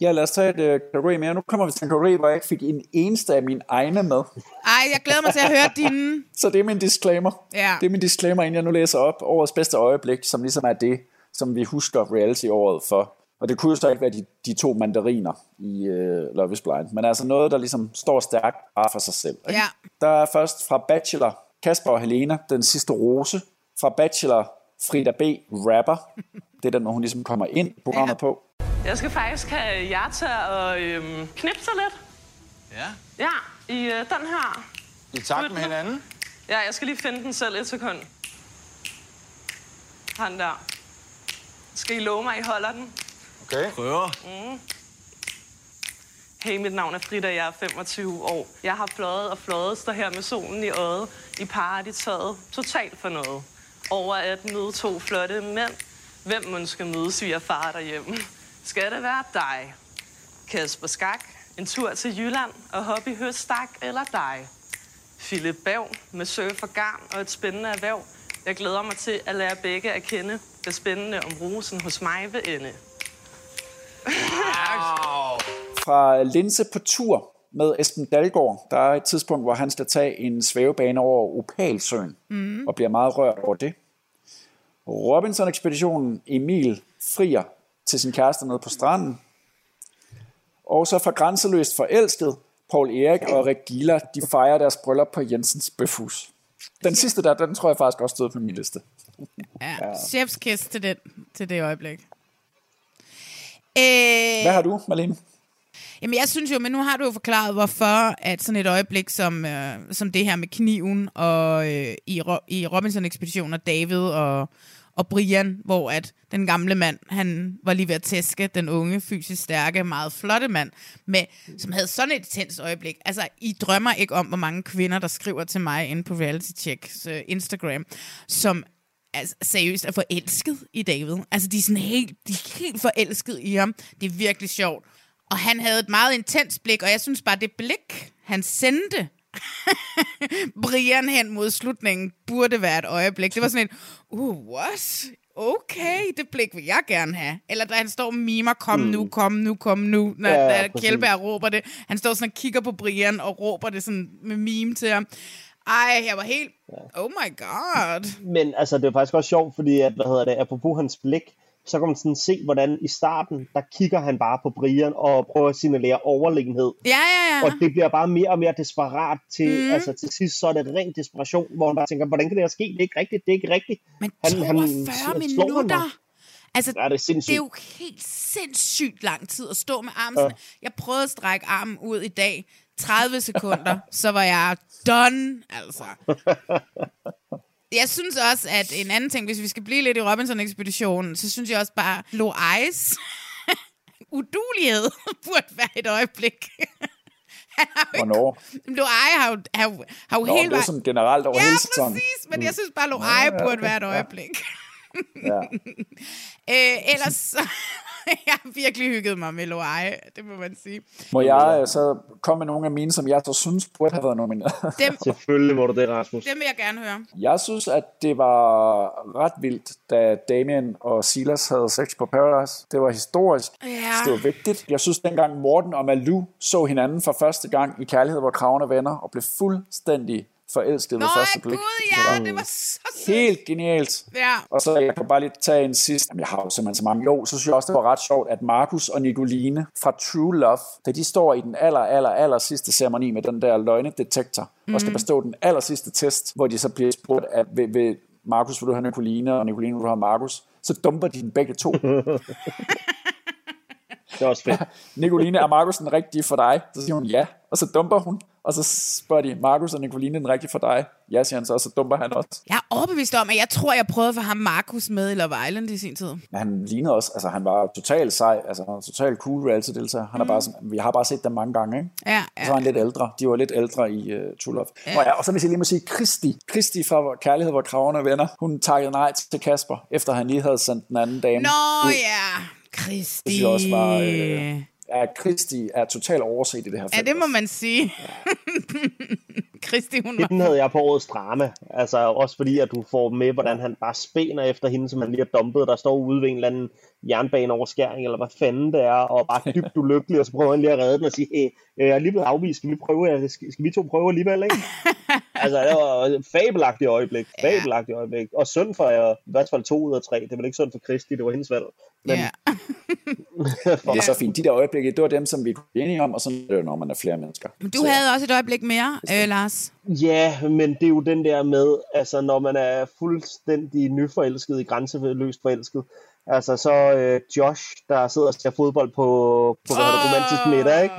Ja, lad os tage et uh, kategori mere. Nu kommer vi til en kategori, hvor jeg ikke fik en eneste af mine egne med. Ej, jeg glæder mig til at høre dine. Så det er min disclaimer. Ja. Det er min disclaimer, inden jeg nu læser op. Årets bedste øjeblik, som ligesom er det, som vi husker reality-året for. Og det kunne jo så ikke være de, de to mandariner i uh, Love is Blind, men altså noget, der ligesom står stærkt bare for sig selv. Ikke? Ja. Der er først fra Bachelor Kasper og Helena, den sidste rose. Fra Bachelor Frida B. Rapper. Det er den, hvor hun ligesom kommer ind på programmet ja. på. Jeg skal faktisk have jer til at øhm, knipse lidt. Ja? Ja, i øh, den her. I takt med hinanden? Ja, jeg skal lige finde den selv et sekund. Han der. Skal I love mig, I holder den? Okay. Prøver. Mm. Hey, mit navn er Frida, jeg er 25 år. Jeg har fløjet og fløjet, står her med solen i øjet, i partytøjet, totalt for noget. Over at møde to flotte mænd. Hvem man skal møde svigerfar derhjemme? Skal det være dig? Kasper Skak, en tur til Jylland og hobby høstak eller dig? Philip Bav med surf og garn og et spændende erhverv. Jeg glæder mig til at lære begge at kende. Det spændende om rosen hos mig vil ende. Wow. Fra Linse på tur med Esben Dalgaard. Der er et tidspunkt, hvor han skal tage en svævebane over Opalsøen, mm. og bliver meget rørt over det. Robinson-ekspeditionen Emil frier til sin kæreste nede på stranden. Og så fra Grænseløst forelsket, Paul Erik og Regila, de fejrer deres bryllup på Jensens Bøfhus. Den sidste der, den tror jeg faktisk også stod på min liste. Ja, ja. chefskiss til, den, til det øjeblik. Øh, Hvad har du, Malene? Jamen, jeg synes jo, men nu har du jo forklaret, hvorfor at sådan et øjeblik som, øh, som det her med kniven og øh, i, i Robinson-ekspeditionen og David og, og Brian, hvor at den gamle mand, han var lige ved at tæske den unge, fysisk stærke, meget flotte mand, med, som havde sådan et tændt øjeblik. Altså, I drømmer ikke om, hvor mange kvinder, der skriver til mig inde på Reality Checks uh, Instagram, som altså, seriøst er forelsket i David. Altså, de er sådan helt, de er helt forelsket i ham. Det er virkelig sjovt. Og han havde et meget intens blik, og jeg synes bare, det blik, han sendte Brian hen mod slutningen, burde være et øjeblik. Det var sådan en, uh, what? Okay, det blik vil jeg gerne have. Eller da han står og mimer, kom mm. nu, kom nu, kom nu, når ja, Kjellberg råber det. Han står sådan og kigger på Brian og råber det sådan med mime til ham. Ej, jeg var helt, oh my god. Men altså, det er faktisk også sjovt, fordi, at, hvad hedder det, apropos hans blik, så kan man sådan se, hvordan i starten, der kigger han bare på Brian og prøver at signalere overlegenhed. Ja, ja, ja. Og det bliver bare mere og mere desperat til, mm. altså til sidst, så er det ren desperation, hvor han bare tænker, hvordan kan det her ske? Det er ikke rigtigt, det er ikke rigtigt. Men 42 han, han minutter? Altså, Ja, det er sindssygt. det er jo helt sindssygt lang tid at stå med armen. Ja. Jeg prøvede at strække armen ud i dag. 30 sekunder, så var jeg done, altså. Jeg synes også, at en anden ting, hvis vi skal blive lidt i Robinson-ekspeditionen, så synes jeg også bare, Loais udulighed burde være et øjeblik. Hvornår? Loai har jo, har, jo- har jo Nå, hele det er vejen... sådan generelt over ja, hele sæsonen. præcis, men jeg synes bare, Loai ja, burde okay. være et Ja. øjeblik. Ja. øh, ellers så... jeg har virkelig hygget mig med Loai, det må man sige. Må jeg øh, så komme med nogle af mine, som jeg så synes burde have været nomineret? Dem, Selvfølgelig må du det, Rasmus. dem vil jeg gerne høre. Jeg synes, at det var ret vildt, da Damien og Silas havde sex på Paradise. Det var historisk. Ja. Det var vigtigt. Jeg synes, dengang Morten og Malou så hinanden for første gang i Kærlighed, hvor kraven er venner, og blev fuldstændig forelsket ved Nå, første blik. gud, ja, det var så Helt genialt. Ja. Og så jeg kan bare lige tage en sidst. Jamen, jeg har jo simpelthen så mange. Jo, så synes jeg også, det var ret sjovt, at Markus og Nicoline fra True Love, da de står i den aller, aller, aller sidste ceremoni med den der løgnedetektor, mm. og skal Mhm. bestå den aller sidste test, hvor de så bliver spurgt, at ved, ved Markus, vil du have Nicoline, og Nicoline, vil du have Markus? Så dumper de den begge to. Det er også fedt. Nicoline, er Markus den rigtige for dig? Så siger hun ja, og så dumper hun. Og så spørger de, Markus og Nicoline den rigtige for dig? Ja, siger han så, og så dumper han også. Jeg er overbevist om, at jeg tror, jeg prøvede for ham Markus med i Love Island i sin tid. Men han lignede også, altså han var totalt sej, altså han var totalt cool reality-deltager. Han er Mm. bare sådan, vi har bare set dem mange gange, ikke? Ja, Og så var han lidt ældre. De var lidt ældre i uh, True Love. Ja. Ja. Og, ja, og så hvis jeg lige må sige, Kristi, Kristi fra Kærlighed, hvor kravene er venner, hun takkede nej til Kasper, efter han lige havde sendt den anden dame Nå ud. ja, Kristi. Det synes jeg også var, øh, ja, Kristi er totalt overset i det her Ja, det må man sige. Kristi, hun var... Den havde jeg på årets drama. Altså også fordi, at du får med, hvordan han bare spæner efter hende, som han lige har dumpet. Der står ude ved en eller anden jernbaneoverskæring, eller hvad fanden det er, og bare dybt ulykkelig, og så prøver han lige at redde den og sige, hey, jeg er lige blevet afvist, skal vi, prøve, skal, skal vi to prøve alligevel, ikke? altså, det var et fabelagtigt øjeblik, fabelagtigt øjeblik. Og synd for, jeg, i hvert fald to ud af tre, det var ikke synd for Kristi, det var hendes valg. Men, ja. Det er så fint. De der øjeblikke, det var dem, som vi kunne blive enige om, og sådan er det når man er flere mennesker. Men du havde også et øjeblik mere, øh, Lars. Ja, men det er jo den der med, altså når man er fuldstændig nyforelsket i grænseløst forelsket, altså så øh, Josh, der sidder og ser fodbold på, på hvad det, romantisk middag, ikke?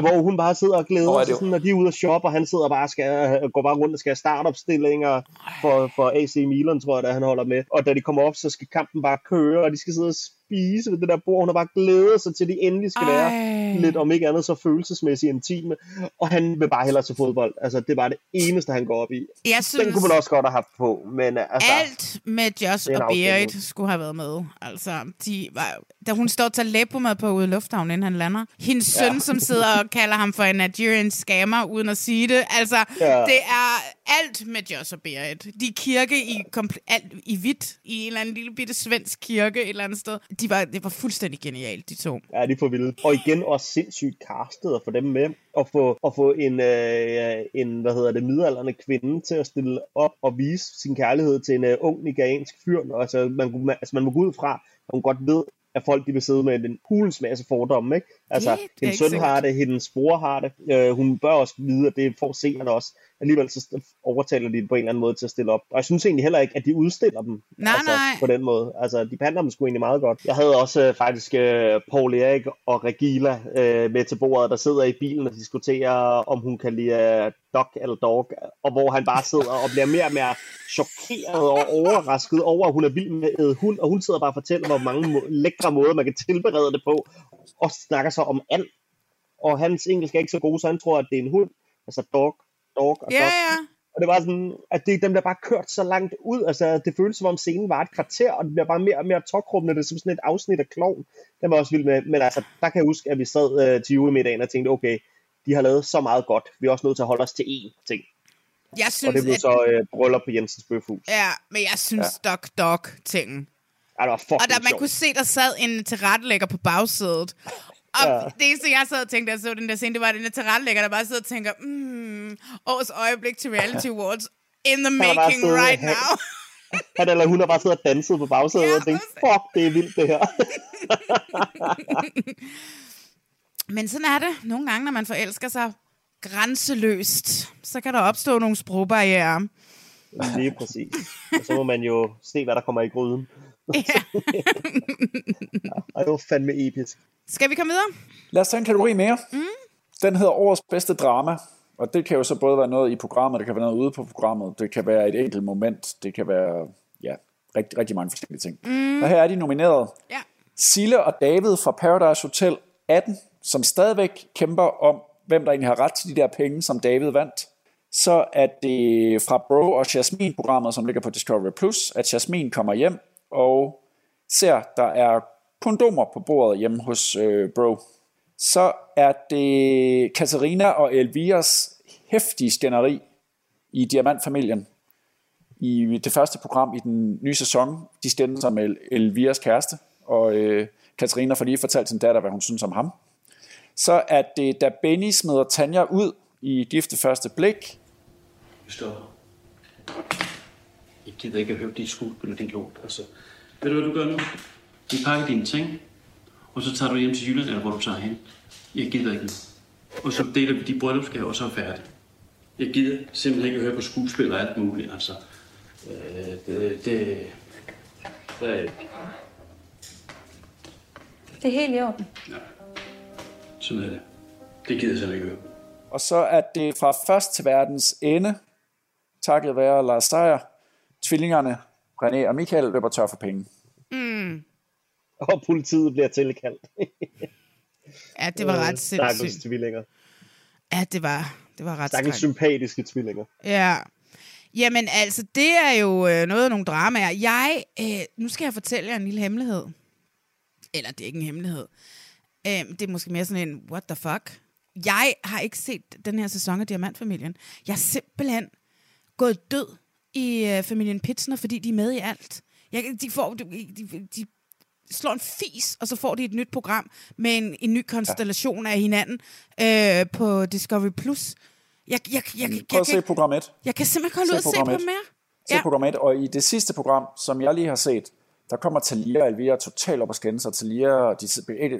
Hvor hun bare sidder og glæder er sig, sådan, når de er ude og shoppe, og han sidder bare og skal, går bare rundt og skal have startopstillinger for, for AC Milan, tror jeg, der han holder med. Og da de kommer op, så skal kampen bare køre, og de skal sidde og spise ved det der bord. Hun har bare glædet sig til, at de endelig skal være Ej. lidt, om ikke andet, så følelsesmæssigt intime. Og han vil bare hellere til fodbold. Altså, det er bare det eneste, han går op i. Jeg Den synes, kunne man også godt have haft på, men altså... alt med Josh og Berit skulle have været med. Altså, de var, da hun står til med på ude i lufthavnen, inden han lander. Hendes Ja. søn, som sidder og kalder ham for en Nigerian scammer, uden at sige det. Altså, Ja. det er alt med Joss og Berit. De kirke i, alt, i hvidt, i en eller anden lille bitte svensk kirke et eller andet sted. De var, det var fuldstændig genialt, de to. Ja, de får vildt. Og igen også sindssygt castet at få dem med. Og få, at få en, øh, en, hvad hedder det, midalderne kvinde til at stille op og vise sin kærlighed til en øh, ung nigeriansk fyr. Og Altså, man, man, altså, man må gå ud fra, at hun godt ved, at folk de vil sidde med en hulens masse fordomme. Ikke? Altså, Det hendes søn har sikkert. det, hendes bror har det. Øh, hun bør også vide, at det får seerne også. Alligevel så overtaler de på en eller anden måde til at stille op. Og jeg synes egentlig heller ikke, at de udstiller dem Nej, altså, nej. på den måde. Altså, de behandler dem sgu egentlig meget godt. Jeg havde også øh, faktisk øh, Paul Erik og Regila øh, med til bordet, der sidder i bilen og diskuterer, om hun kan lide øh, dog eller dog, og hvor han bare sidder og bliver mere og mere chokeret og overrasket over, at hun er vild med hund, og hun sidder bare og fortæller, hvor mange må- lækre måder, man kan tilberede det på, og snakker så om alt. Og hans engelsk er ikke så god, så han tror, at det er en hund. Altså dog, dog og Ja, dog. ja. Og det var sådan, at det, dem der bare kørt så langt ud. Altså, det føltes som om scenen var et kvarter, og det bliver bare mere og mere tokrummende. Det er som sådan et afsnit af Klovn. Den var også vild med. Men altså, der kan jeg huske, at vi sad øh, til julemiddagen og tænkte, okay, de har lavet så meget godt. Vi er også nødt til at holde os til én ting. Jeg og synes, det blev at, så øh, bryllup på Jensens Bøfhus. ja, men jeg synes ja. Dog Dog-tingen. Ja, det var fucking Og da man sjovt. kunne se, der sad en tilrettelægger på bagsædet. Og Ja. det eneste, jeg sad og tænkte, da jeg så den der scene, det var den der tilrettelægger, der bare sidder og tænker, mm, årets øjeblik til Reality Awards in the making siddet- right han- now. Han eller hun har bare siddet og danset på bagsædet Ja, og tænkt, fuck, det er vildt det her. Men sådan er det nogle gange, når man forelsker sig grænseløst. Så kan der opstå nogle sprogbarriere. Lige præcis. Og så må man jo se, hvad der kommer i gryden. Ja, det var fandme episk. Skal vi komme videre? Lad os tage en kategori mere. Mm. Den hedder Årets bedste drama. Og det kan jo så både være noget i programmet, det kan være noget ude på programmet, det kan være et enkelt moment, det kan være ja, rigtig, rigtig mange forskellige ting. Mm. Og her er de nomineret. Ja. Sille og David fra Paradise Hotel 18, som stadigvæk kæmper om, hvem der egentlig har ret til de der penge, som David vandt. Så er det fra Bro og Jasmin-programmet, som ligger på Discovery Plus, at Jasmin kommer hjem og ser, der er kondomer på bordet hjemme hos øh, Bro. Så er det Katarina og Elviras hæftige skænderi i Diamantfamilien. I det første program i den nye sæson, de stænder sig med Elviras kæreste, og øh, Katarina får lige fortalt sin datter, hvad hun synes om ham. Så er det, da Benny smider Tanja ud i Gifte Første Blik. Stop. Jeg gider ikke at høre dit skuespil og din lort. Altså, ved du, hvad du gør nu? Du pakker dine ting, og så tager du hjem til Jylland, eller hvor du tager hen. Jeg gider ikke nu. Og så deler vi de bryllupsgaver, og så er færdigt. Jeg gider simpelthen ikke at høre på skuespil og alt muligt, altså. Øh, det, det, det, Det er helt i orden. sådan er det. Det gider jeg simpelthen ikke høre. Og så er det fra først til verdens ende, takket være Lars Seier, tvillingerne René og Michael løber tør for penge. Mm. Og politiet bliver tilkaldt. Ja, det var ret Øh, sindssygt. tvillinger. Ja, det var, det var ret Stakkels sympatiske tvillinger. Ja. Jamen altså, det er jo øh, noget af nogle dramaer. Jeg, øh, nu skal jeg fortælle jer en lille hemmelighed. Eller det er ikke en hemmelighed. Øh, det er måske mere sådan en, what the fuck? Jeg har ikke set den her sæson af Diamantfamilien. Jeg er simpelthen gået død i øh, familien Pitsner, fordi de er med i alt. Jeg, de, får, de, de, de slår en fis, og så får de et nyt program med en, en ny konstellation ja. af hinanden øh, på Discovery+. Plus. Jeg, jeg, jeg, jeg, Prøv at se program 1. jeg kan simpelthen holde ud at se på mere. Se program 1, og i det sidste program, som jeg lige har set, der kommer Talia og Elvira totalt op at skændes, og Talia, de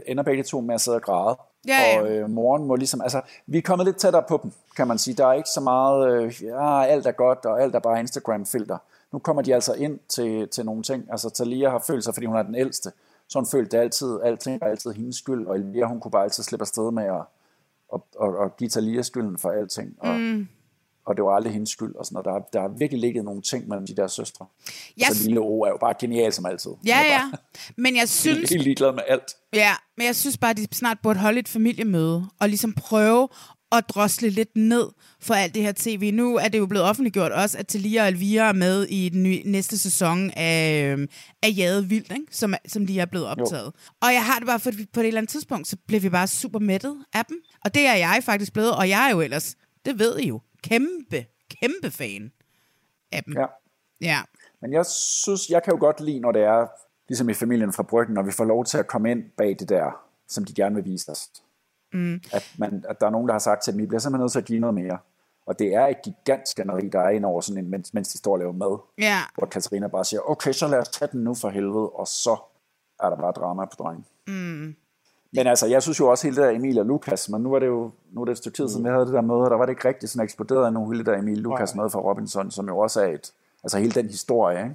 ender begge to med at sidde og græde. Ja, ja. Og øh, moren må ligesom, altså, vi er kommet lidt tættere på dem, kan man sige. Der er ikke så meget, øh, ja, alt er godt, og alt er bare Instagram-filter. Nu kommer de altså ind til, til nogle ting. Altså, Talia har følt sig, fordi hun er den ældste, så hun følte altid, alting var altid hendes skyld, og Elvira, hun kunne bare altid slippe afsted med at, at, at, at give Talia skylden for alting. Og, Mm. Og det var aldrig hendes skyld. Og sådan, og der, der har virkelig ligget nogle ting mellem de der søstre. Jeg Så lille O er jo bare genial som altid. Ja, ja. Men jeg Synes... synes, Helt ligeglad med alt. ja, men jeg synes bare, at de snart burde holde et familiemøde, og ligesom prøve at drosle lidt ned for alt det her tv. Nu er det jo blevet offentliggjort også, at Talia og Elvira er med i den nye, næste sæson af, øhm, af Jade Vildt, ikke? Som, som lige er blevet optaget. Jo. Og jeg har det bare, for på et eller andet tidspunkt, så bliver vi bare super mættet af dem. Og det er jeg faktisk blevet, og jeg er jo ellers, det ved I jo, kæmpe, kæmpe fan af dem. Ja. Ja. Men jeg synes, jeg kan jo godt lide, når det er, ligesom i familien fra Bryggen, når vi får lov til at komme ind bag det der, som de gerne vil vise os. Mm. At, man, at der er nogen, der har sagt til dem, I bliver simpelthen nødt til at give noget mere. Og det er et gigantisk skænderi, der er ind over sådan en, mens, mens de står og laver mad. Ja. Hvor Katarina bare siger, okay, så lad os tage den nu for helvede, og så er der bare drama på drengen. Mm. Men altså, jeg synes jo også hele det der Emil og Lukas, men nu var det jo nu er det et stykke tid siden, vi havde det der møde, og der var det ikke rigtig sådan eksploderet endnu, hele det der Emil Lukas møde fra Robinson, som jo også er et, altså hele den historie, ikke?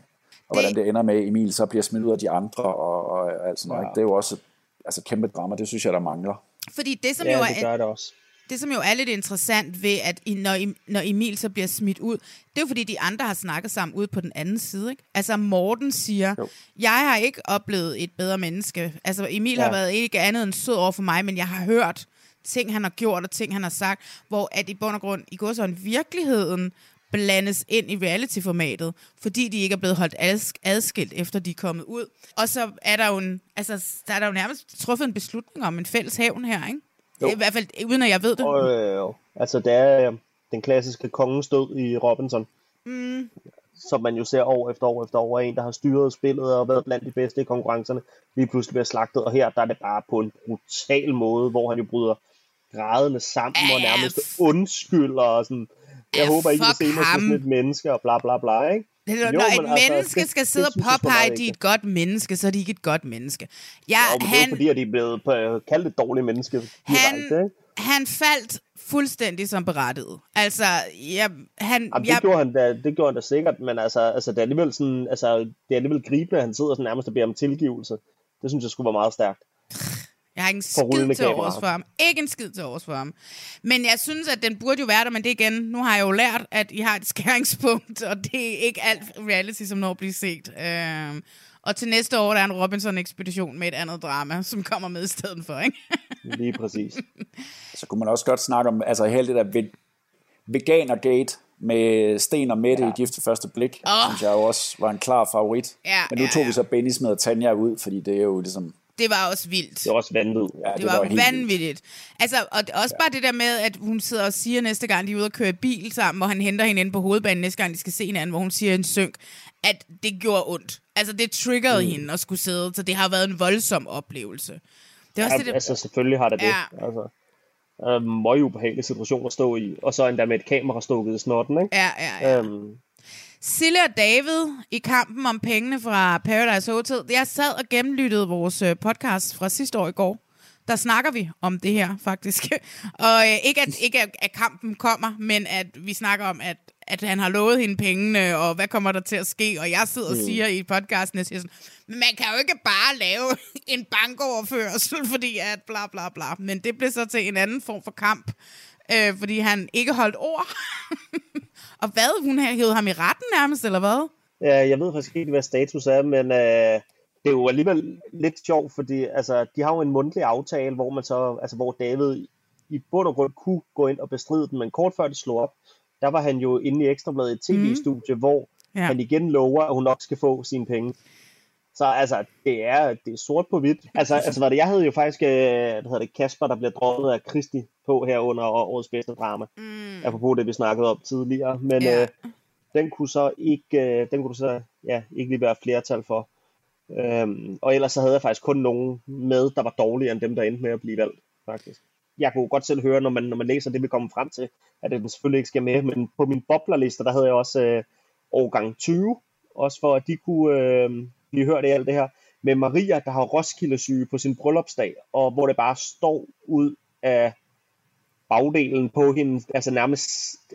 Og hvordan det ender med, at Emil så bliver smidt ud af de andre, og, og alt sådan noget, ikke? Det er jo også altså, kæmpe drama, det synes jeg, der mangler. Fordi det, som Ja, jo det er, gør det også. Det, som jo er lidt interessant ved, at når, når Emil så bliver smidt ud, det er jo fordi, de andre har snakket sammen ude på den anden side. Ikke? Altså Morten siger, jo. jeg har ikke oplevet et bedre menneske. Altså Emil ja. Har været ikke andet end sød over for mig, men jeg har hørt ting, han har gjort og ting, han har sagt, hvor at i bund og grund, i går sådan virkeligheden blandes ind i reality-formatet, fordi de ikke er blevet holdt adsk- adskilt, efter de er kommet ud. Og så er der jo, en, altså, der er der jo nærmest truffet en beslutning om en fælles hævn her, ikke? Jo. I hvert fald, uden at jeg ved det. Og, øh, altså, det er øh, den klassiske kongens død i Robinson, Mm. som man jo ser år efter år efter år, en, der har styret spillet og været blandt de bedste i konkurrencerne, lige pludselig bliver slagtet, og her der er det bare på en brutal måde, hvor han jo bryder grædende sammen og nærmest undskylder og sådan, jeg håber ikke, I vil se mig som et menneske og bla bla bla, ikke? Det er, Jo, når et altså, menneske det- skal det sidde og synes jeg sgu påpege, at de er et godt menneske, så er de ikke et godt menneske. Ja, Jo, men det er han, fordi, at de er blevet kaldt et dårligt menneske han, direkte, han faldt fuldstændig som berettiget. Altså, jeg, han... Jamen, det, jeg, gjorde han da, det gjorde han da sikkert, men altså, altså, det er alligevel sådan, altså, det er alligevel gribende, at han sidder sådan nærmest og beder om tilgivelse. Det synes jeg skulle være meget stærkt. Jeg har ikke en skid til overs for ham. Ikke en skid til overs for ham. Men jeg synes, at den burde jo være der, men det igen, nu har jeg jo lært, at I har et skæringspunkt, og det er ikke alt reality, som når at blive set. Øhm, og til næste år, der er en Robinson-ekspedition med et andet drama, som kommer med i stedet for, ikke? Lige præcis. Så kunne man også godt snakke om, altså hele det der ve- veganergate med Sten og Mette ja. i Gift til første blik, oh. synes jeg jo også var en klar favorit. Ja, Men nu ja, tog vi så Benny Smed og Tanja ud, fordi det er jo ligesom... Det var også vildt. Det var også vanvittigt. Ja, Det, det var, vildt. vanvittigt. Altså, og det- også bare det der med, at hun sidder og siger næste gang, de er ude og køre bil sammen, hvor han henter hende inde på hovedbanen næste gang, de skal se hinanden, hvor hun siger en synk, at det gjorde ondt. Altså, det triggerede mm. hende at skulle sidde, så det har været en voldsom oplevelse. Det er også Ja, det, der- altså, selvfølgelig har det det. Ja. Altså, øh, møg ubehagelig situation at stå i, og så endda med et kamera stukket i snotten, ikke? Ja, ja, ja. Øhm, Sille og David i kampen om pengene fra Paradise Hotel. Jeg sad og gennemlyttede vores øh, podcast fra sidste år i går. Der snakker vi om det her, faktisk. og øh, ikke, at, ikke at, at kampen kommer, men at vi snakker om, at, at han har lovet hende pengene, og hvad kommer der til at ske? Og jeg sidder og Mm. siger i podcasten, jeg siger sådan, man kan jo ikke bare lave en bankoverførsel, fordi at bla bla bla. Men det blev så til en anden form for kamp, øh, fordi han ikke holdt ord. og hvad? Hun har hævet ham i retten nærmest, eller hvad? Ja, jeg ved faktisk ikke, hvad status er, men øh, det er jo alligevel lidt sjovt, fordi altså, de har jo en mundtlig aftale, hvor man så, altså, hvor David i bund og grund kunne gå ind og bestride den, men kort før det slog op, der var han jo inde i Ekstrabladet i et tv-studie, mm. hvor ja. han igen lover, at hun nok skal få sine penge. Så altså, det er, det er sort på hvidt. Altså, altså var det, jeg havde jo faktisk, øh, hvad hedder det, Kasper, der bliver droppet af Kristi på her under årets bedste drama. Mm. Apropos det, vi snakkede om tidligere. Men Ja. øh, den kunne så ikke, øh, den kunne så, ja, ikke lige være flertal for. Øhm, og ellers så havde jeg faktisk kun nogen med, der var dårligere end dem, der endte med at blive valgt, faktisk. Jeg kunne godt selv høre, når man, når man læser det, vi kommer frem til, at den selvfølgelig ikke skal med, men på min boblerliste, der havde jeg også øh, årgang 20, også for at de kunne øh, blive hørt i alt det her, med Maria, der har Roskilde syge på sin bryllupsdag, og hvor det bare står ud af bagdelen på hende, altså nærmest,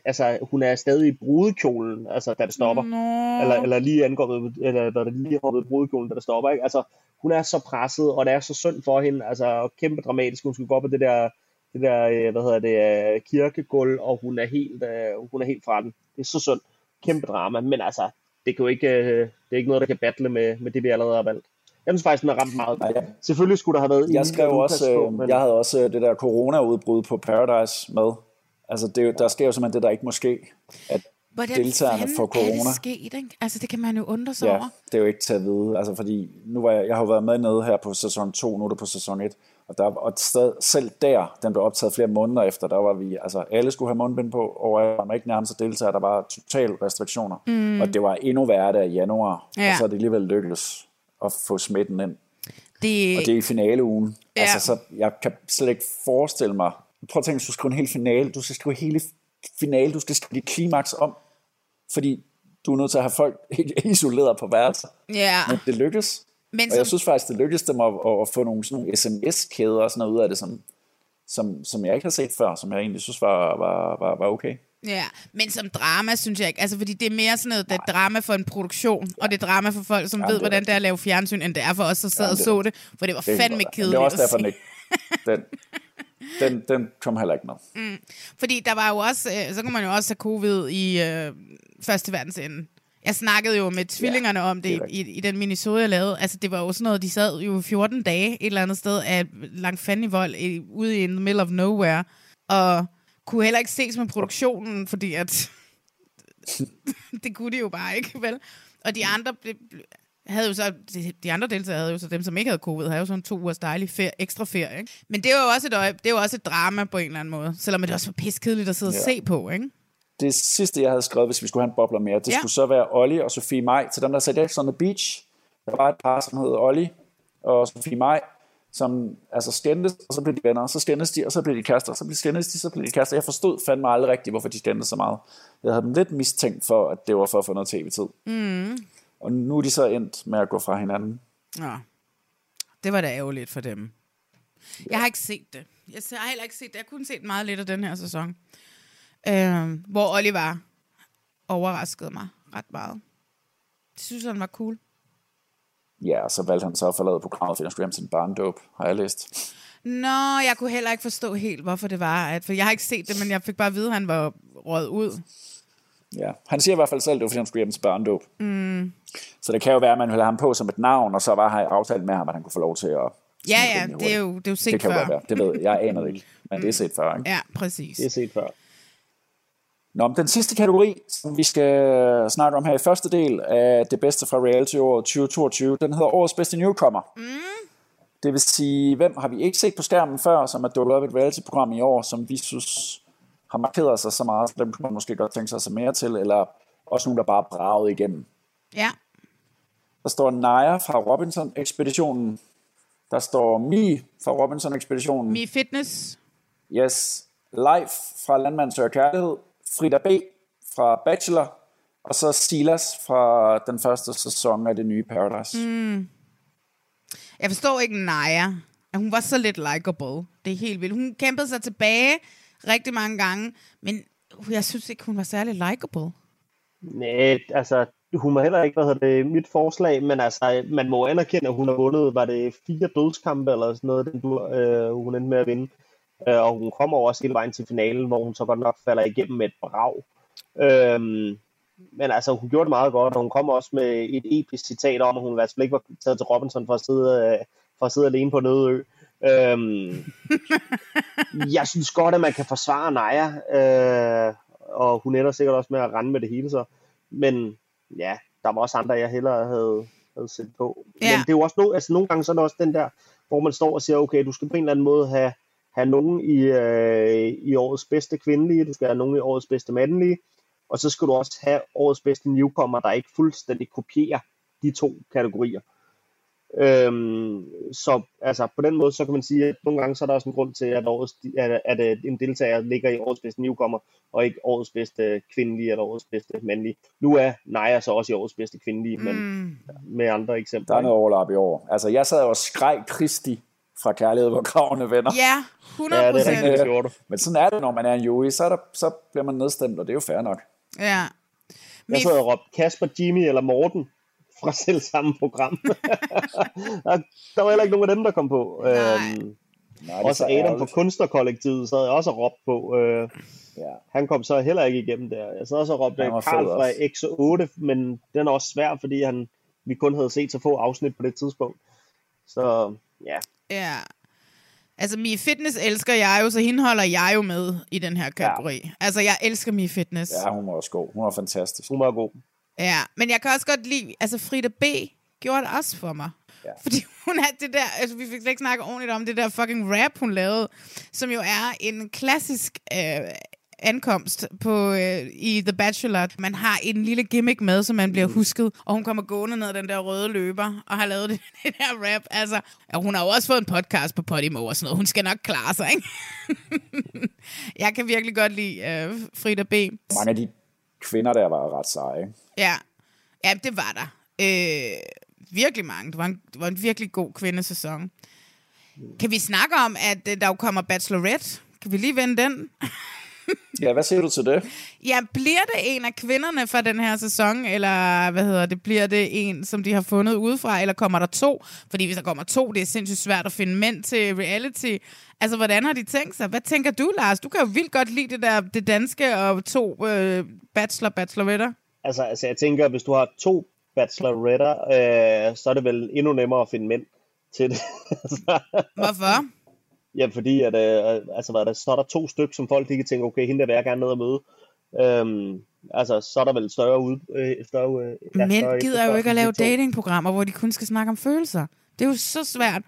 altså hun er stadig i brudekjolen, altså da det stopper. Nå. Eller, eller lige angået, eller hvad det lige hoppet i brudekjolen, da det stopper, ikke? Altså, hun er så presset, og det er så synd for hende, altså, kæmpe dramatisk, hun skulle gå op på det der, det der, øh, hvad hedder det, øh, kirkegulv, og hun er helt, øh, hun er helt fra den. Det er så synd. Kæmpe drama, men altså, det, kan jo ikke, øh, det er ikke noget, der kan battle med, med det, vi allerede har valgt. Jeg synes faktisk, den har ramt meget. ja. Selvfølgelig skulle der have været Jeg skrev også, på, øh, men- jeg havde også øh, det der corona-udbrud på Paradise med. Altså, det, er jo- der sker jo simpelthen det, der ikke må ske. At Hvordan deltagerne fanden får er corona. det sket, ikke? Altså, det kan man jo undre sig Ja, over. det er jo ikke til at vide. Altså, fordi nu var jeg, jeg har jo været med nede her på sæson 2, nu er det på sæson 1. Og, der, og sted, selv der, den blev optaget flere måneder efter, der var vi, altså alle skulle have mundbind på, og jeg var ikke nærmest deltager, der var total restriktioner. Mm. Og det var endnu værre der i januar, Ja. og så er det alligevel lykkedes at få smitten ind. Det, Og det er i finaleugen. Ja. Altså, så jeg kan slet ikke forestille mig. Prøv at tænke, du skal skrive en hel finale. Du skal skrive hele finale. Du skal skrive klimaks om. Fordi du er nødt til at have folk isoleret på værelser. Ja. Men det lykkes. Men og jeg som- synes faktisk, det lykkedes dem at, at, få nogle, sådan nogle sms-kæder og sådan noget ud af det, som, som, som jeg ikke har set før, som jeg egentlig synes var, var, var, var okay. Ja, men som drama, synes jeg ikke. Altså, fordi det er mere sådan noget, det er drama for en produktion, og det er drama for folk, som Ja, ved, det hvordan det er at lave fjernsyn, end det er for os, der sad Ja, og så det, for det var Det fandme kedeligt Det er også derfor, den ikke... Den, den, den kom heller ikke med. Mm. Fordi der var jo også, øh, så kunne man jo også have covid i øh, første verdens ende. Jeg snakkede jo med tvillingerne ja, om det, det i, i den minisode, jeg lavede. Altså, det var jo sådan noget, de sad jo 14 dage et eller andet sted af langt fanden i vold, i, ude i the middle of nowhere, og kunne heller ikke ses med produktionen, fordi at det kunne de jo bare ikke, vel? Og de andre blev- havde jo så, de, andre deltagere havde jo så dem, som ikke havde covid, havde jo sådan to ugers dejlig ferie, ekstra ferie, ikke? Men det var jo også et, øje, det var også et drama på en eller anden måde, selvom det også var piskedeligt at sidde og Ja. se på, ikke? Det sidste, jeg havde skrevet, hvis vi skulle have en bobler mere, det Ja. skulle så være Olli og Sofie Maj. Til dem, der sagde Ex on the Beach, der var et par, som hed Olli og Sofie Maj, som altså skændtes, og så blev de venner, og så skændtes de, og så blev de kærester, og så blev skændtes de, så blev de kærester. Jeg forstod fandme aldrig rigtigt, hvorfor de skændtes så meget. Jeg havde dem lidt mistænkt for, at det var for at få noget tv-tid. Mm. Og nu er de så endt med at gå fra hinanden. Ja. Det var da ærgerligt for dem. Jeg har ikke set det. Jeg har heller ikke set det. Jeg kunne set meget lidt af den her sæson. Øh, hvor Oliver overraskede mig ret meget. Det synes han var cool. Ja, og så valgte han så at forlade programmet, fordi han skulle hjem til en barndåb, har jeg læst. Nå, jeg kunne heller ikke forstå helt, hvorfor det var. At, for jeg har ikke set det, men jeg fik bare at vide, at han var røget ud. Ja, han siger i hvert fald selv, at det var, fordi han skulle hjem til barndåb. Mm. Så det kan jo være, at man ville have ham på som et navn, og så var han aftalt med ham, at han kunne få lov til at... Ja, ja, det er jo, det er jo set Det kan jo før. godt være. Det ved jeg. Jeg aner det ikke. Men det er set før, ikke? Ja, præcis. Det er set før. Nå, men den sidste kategori, som vi skal snakke om her i første del af det bedste fra reality-året 2022, den hedder Årets bedste newcomer. Mm. Det vil sige, hvem har vi ikke set på skærmen før, som er dukket op i et reality-program i år, som vi synes har markeret sig så meget, så dem kunne man måske godt tænke sig se mere til, eller også nogen, der bare braget igennem. Ja. Der står Naja fra Robinson-ekspeditionen. Der står Mi fra Robinson-ekspeditionen. Mi Fitness. Yes. Leif fra Landmand Søger Kærlighed. Frida B. fra Bachelor. Og så Silas fra den første sæson af det nye Paradise. Mm. Jeg forstår ikke Naja. Hun var så lidt likable. Det er helt vildt. Hun kæmpede sig tilbage rigtig mange gange, men jeg synes ikke, hun var særlig likable. Nej, altså, hun må heller ikke, hvad hedder det, mit forslag, men altså, man må anerkende, at hun har vundet, var det fire dødskampe eller sådan noget, den du, øh, hun endte med at vinde. Øh, og hun kommer også hele vejen til finalen, hvor hun så godt nok falder igennem med et brag. Øhm, men altså, hun gjorde det meget godt, og hun kom også med et episk citat om, at hun i hvert fald ikke var taget til Robinson for at sidde, øh, for at sidde alene på en øde ø. Øhm, jeg synes godt, at man kan forsvare Naja, øh, og hun ender sikkert også med at rende med det hele så. Men ja, der var også andre, jeg hellere havde, havde set på. Ja. Men det er jo også no, altså, nogle gange så er det også den der, hvor man står og siger, okay, du skal på en eller anden måde have, have nogen i, øh, i årets bedste kvindelige, du skal have nogen i årets bedste mandlige, og så skal du også have årets bedste newcomer, der ikke fuldstændig kopierer de to kategorier. Øhm, så altså, på den måde, så kan man sige, at nogle gange så er der også en grund til, at, årets, at, at, at en deltager ligger i årets bedste newcomer, og ikke årets bedste kvindelige eller årets bedste mandlige. Nu er Naja så også i årets bedste kvindelige, men Mm. med andre eksempler. Der er noget overlap i år. Altså, jeg sad jo og skreg Kristi fra Kærlighed, hvor kravene venner. Ja, 100 Ja, det er rigtigt. Men sådan er det, når man er en jury. Så, er der, så bliver man nedstemt, og det er jo fair nok. Ja. Jeg sad og råbte Kasper, Jimmy eller Morten fra selv samme program. der, var heller ikke nogen af dem, der kom på. Nej. Øhm, Nej, også så Adam fra ærgerligt. kunstnerkollektivet sad jeg også og råbte på. Øh, Ja. han kom så heller ikke igennem der. Jeg sad også og råbte Karl fra også. X8, men den er også svær, fordi han, vi kun havde set så få afsnit på det tidspunkt. Så ja, Ja. Altså, Mi Fitness elsker jeg jo, så hende holder jeg jo med i den her kategori. Ja. Altså, jeg elsker Mi Fitness. Ja, hun var også god. Hun var fantastisk. hun var god. Ja, men jeg kan også godt lide, altså Frida B. gjorde det også for mig. Ja. Fordi hun er det der, altså vi fik slet ikke snakket ordentligt om det der fucking rap, hun lavede, som jo er en klassisk øh, ankomst på øh, i The Bachelor. Man har en lille gimmick med, så man bliver husket, og hun kommer gående ned den der røde løber, og har lavet det, det der rap. Altså, ja, hun har jo også fået en podcast på Podimo og sådan noget. Hun skal nok klare sig, ikke? jeg kan virkelig godt lide øh, Frida B. Mange af de kvinder der var ret seje. Ja, ja det var der. Øh, virkelig mange. Det var, en, det var en virkelig god kvindesæson. Kan vi snakke om, at øh, der jo kommer Bachelorette? Kan vi lige vende den? Ja, hvad siger du til det? Ja, bliver det en af kvinderne fra den her sæson, eller hvad hedder det, bliver det en, som de har fundet udefra, eller kommer der to? Fordi hvis der kommer to, det er sindssygt svært at finde mænd til reality. Altså, hvordan har de tænkt sig? Hvad tænker du, Lars? Du kan jo vildt godt lide det der det danske og to øh, bachelor bacheloretter. Altså, altså jeg tænker, hvis du har to bacheloretter, øh, så er det vel endnu nemmere at finde mænd til det. Så- Hvorfor? Ja, fordi at, øh, altså, hvad er det, så er der to stykker, som folk de kan tænke, okay, hende der vil jeg gerne ned og møde. Øhm, altså, så er der vel større ud... Øh, større, øh, ja, Mænd større gider jo ikke at lave datingprogrammer, hvor de kun skal snakke om følelser. Det er jo så svært.